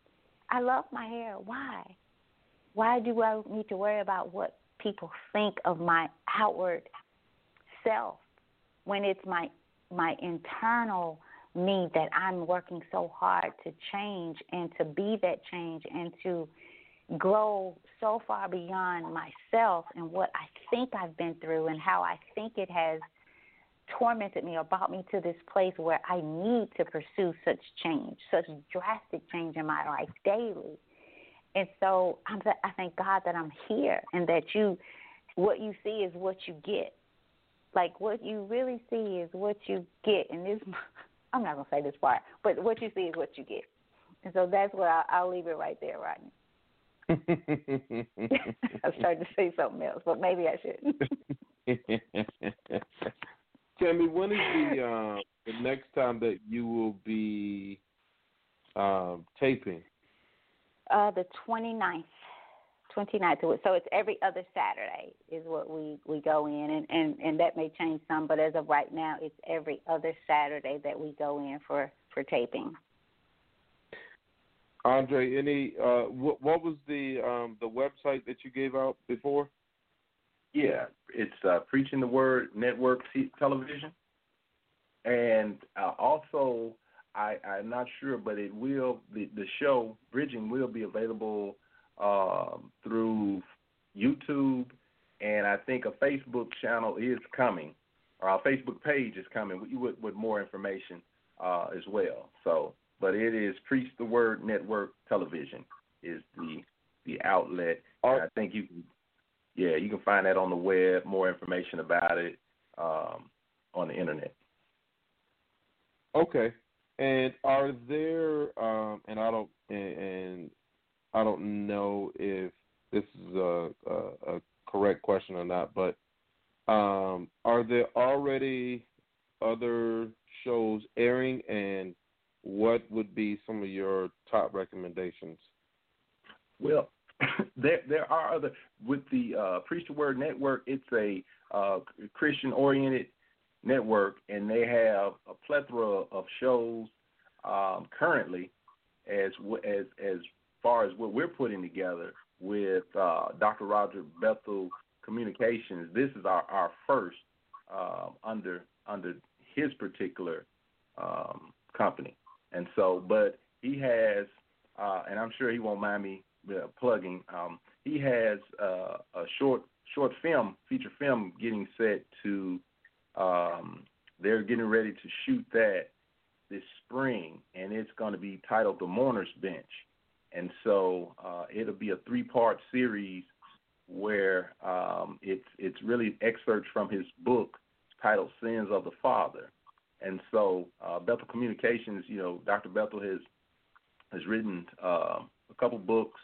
I love my hair. Why? Why do I need to worry about what people think of my outward self when it's my my internal me that I'm working so hard to change and to be that change and to grow so far beyond myself and what I think I've been through and how I think it has tormented me or brought me to this place where I need to pursue such change, such drastic change in my life daily. And so I'm, I thank God that I'm here and that you, what you see is what you get. Like what you really see is what you get. And this, (laughs) I'm not gonna say this part, but what you see is what you get. And so that's where I'll, I'll leave it right there, Rodney. (laughs) I started to say something else, but maybe I shouldn't. (laughs) Tammy, when is the uh, the next time that you will be um, taping? Uh, the 29th. 29th. So it's every other Saturday is what we, we go in, and, and, and that may change some, but as of right now, it's every other Saturday that we go in for, for taping. Andre, any uh, what, what was the um, the website that you gave out before? Yeah, it's uh, Preaching the Word Network Television, and uh, also I, I'm not sure, but it will the the show Bridging will be available um, through YouTube, and I think a Facebook channel is coming, or our Facebook page is coming with, with more information uh, as well. So, but it is Preach the Word Network Television is the the outlet. And I think you can yeah, you can find that on the web, more information about it um, on the internet. Okay. And are there um, and I don't and, and I don't know if this is a, a, a correct question or not, but um, are there already other shows airing, and what would be some of your top recommendations? Well, (coughs) there there are other with the uh, Preach the Word Network. It's a uh, Christian oriented network, and they have a plethora of shows um, currently, as as as far as what we're putting together with uh, Dr. Roger Bethel Communications. This is our our first uh, under under his particular um, company, and so but he has, uh, and I'm sure he won't mind me uh, plugging. Um, he has uh, a short short film, feature film, getting set to. Um, they're getting ready to shoot that this spring, and it's going to be titled "The Mourner's Bench." And so uh, it'll be a three part series where um, it's it's really excerpts from his book titled "Sins of the Father." And so uh, Bethel Communications, you know, Dr. Bethel has has written uh, a couple books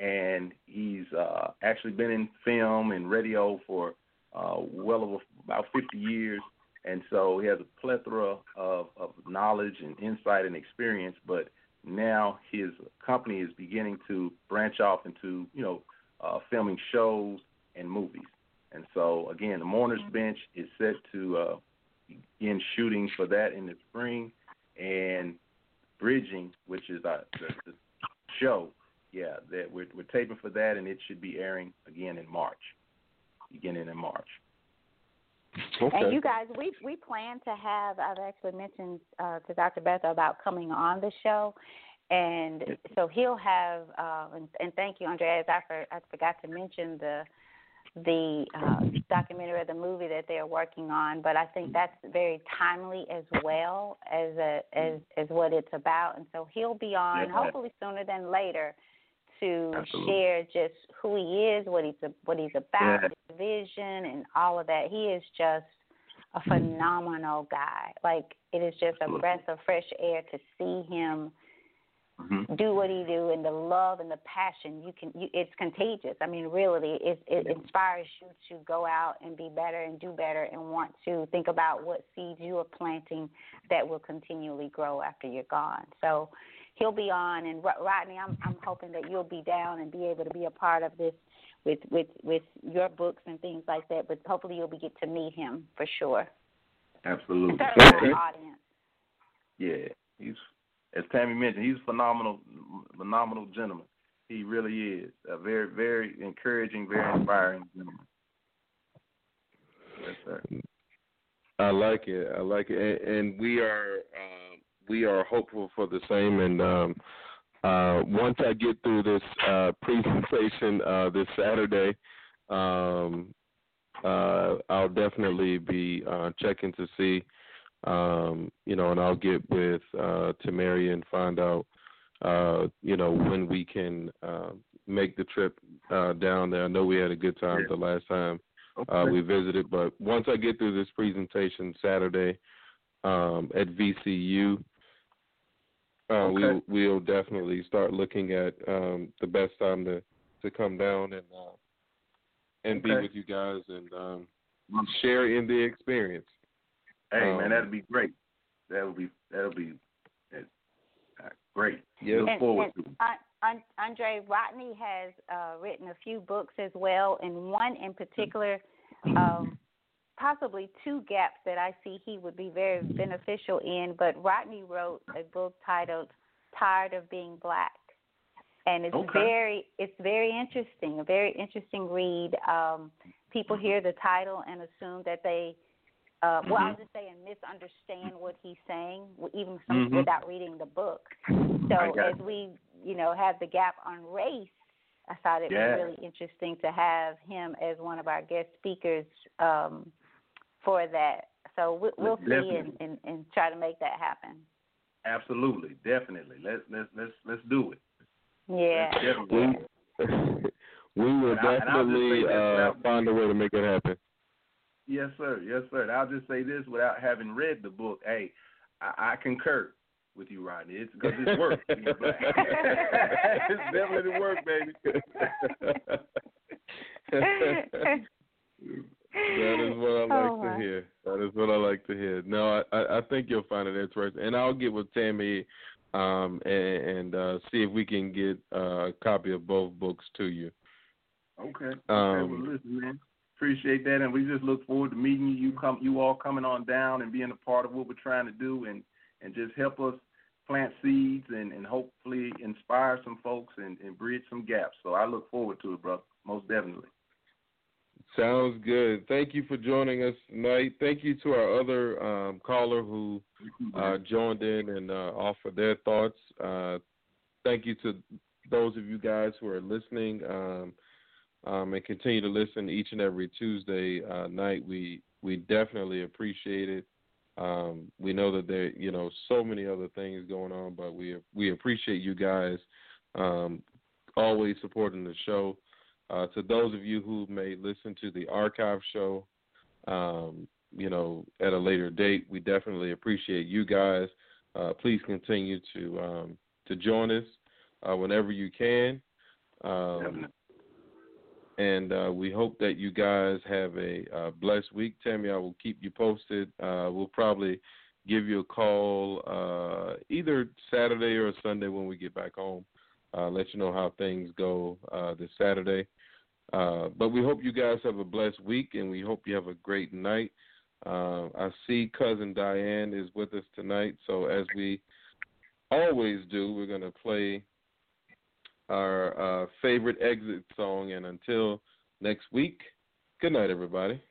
and he's uh, actually been in film and radio for uh, well over about 50 years. And so he has a plethora of, of knowledge and insight and experience. But now his company is beginning to branch off into, you know, uh, filming shows and movies. And so again, the Mourners Bench is set to uh, begin shooting for that in the spring, and Bridging, which is uh, the, the show, yeah, that we're we're taping for that, and it should be airing again in March, beginning in March. Okay. And you guys, we we plan to have. I've actually mentioned uh, to Dr. Beth about coming on the show, and so he'll have. Uh, and, and thank you, Andreas. I, for, I forgot to mention the the uh, documentary or the movie that they're working on, but I think that's very timely as well as a, as as what it's about. And so he'll be on Yeah. hopefully sooner than later to Absolutely. share just who he is, what he's what he's about, Yeah. Vision, and all of that. He is just a phenomenal guy. Like it is just a breath of fresh air to see him Mhm. do what he do and the love and the passion you can you, it's contagious i mean really it it inspires you to go out and be better and do better and want to think about what seeds you are planting that will continually grow after you're gone so he'll be on and rodney i'm i'm hoping that you'll be down and be able to be a part of this with with with your books and things like that but hopefully you'll be get to meet him for sure Absolutely. and certainly audience Yeah, he's as Tammy mentioned, he's a phenomenal, phenomenal gentleman. He really is a very, very encouraging, very inspiring gentleman. Yes, sir. I like it. I like it, and, and we are uh, we are hopeful for the same. And um, uh, once I get through this uh, presentation uh, this Saturday, um, uh, I'll definitely be uh, checking to see, um, you know, and I'll get with uh, Tamari and find out, uh, you know, when we can uh, make the trip uh, down there. I know we had a good time Yeah. the last time uh, Okay. we visited. But once I get through this presentation Saturday um, at VCU, uh, Okay. we we'll definitely start looking at um, the best time to to come down and uh, and be with you guys and um, share in the experience. Hey Um, man, that'd be great. That'll be that'll be uh, great. Yes. Look And- forward and to it. An- An- Andre Rodney has uh, written a few books as well, and one in particular, um, possibly two gaps that I see he would be very beneficial in. But Rodney wrote a book titled "Tired of Being Black," and it's Okay. very it's very interesting, a very interesting read. Um, people hear the title and assume that they uh, well, I'll Mhm. just say and misunderstand what he's saying, even some, Mhm. without reading the book. So as we, you know, have the gap on race, I thought it Yeah. was really interesting to have him as one of our guest speakers um, for that. So we, we'll see and, and, and try to make that happen. Absolutely, definitely. Let's let's let's let's do it. Yeah. Definitely. We (laughs) we will And I- and I'll definitely uh, find a way to make it happen. Yes, sir. Yes, sir. And I'll just say this without having read the book. Hey, I, I concur with you, Rodney. It's because it's work. (laughs) being (laughs) it's definitely work, baby. That is what I (laughs) like Oh, to hear. That is what I like to hear. No, I, I, I think you'll find it interesting, and I'll get with Tammy um, and, and uh, see if we can get uh, a copy of both books to you. Okay. Okay. Um, well, listen, man. Appreciate that, and we just look forward to meeting you. You come, you all coming on down and being a part of what we're trying to do, and and just help us plant seeds and and hopefully inspire some folks and and bridge some gaps. So I look forward to it, brother. Most definitely. Sounds good. Thank you for joining us tonight. Thank you to our other um, caller who uh, joined in and uh, offered their thoughts. Uh, thank you to those of you guys who are listening um, um, and continue to listen each and every Tuesday uh, night. We we definitely appreciate it. Um, we know that there you know so many other things going on, but we we appreciate you guys um, always supporting the show. Uh, to those of you who may listen to the archive show, um, you know, at a later date, we definitely appreciate you guys. Uh, please continue to um, to join us uh, whenever you can, um, and uh, we hope that you guys have a uh, blessed week. Tammy, I will keep you posted. Uh, we'll probably give you a call uh, either Saturday or Sunday when we get back home. Uh, let you know how things go uh, this Saturday. Uh, but we hope you guys have a blessed week, and we hope you have a great night. Uh, I see cousin Diane is with us tonight, so as we always do, we're going to play our uh, favorite exit song. And until next week, good night, everybody.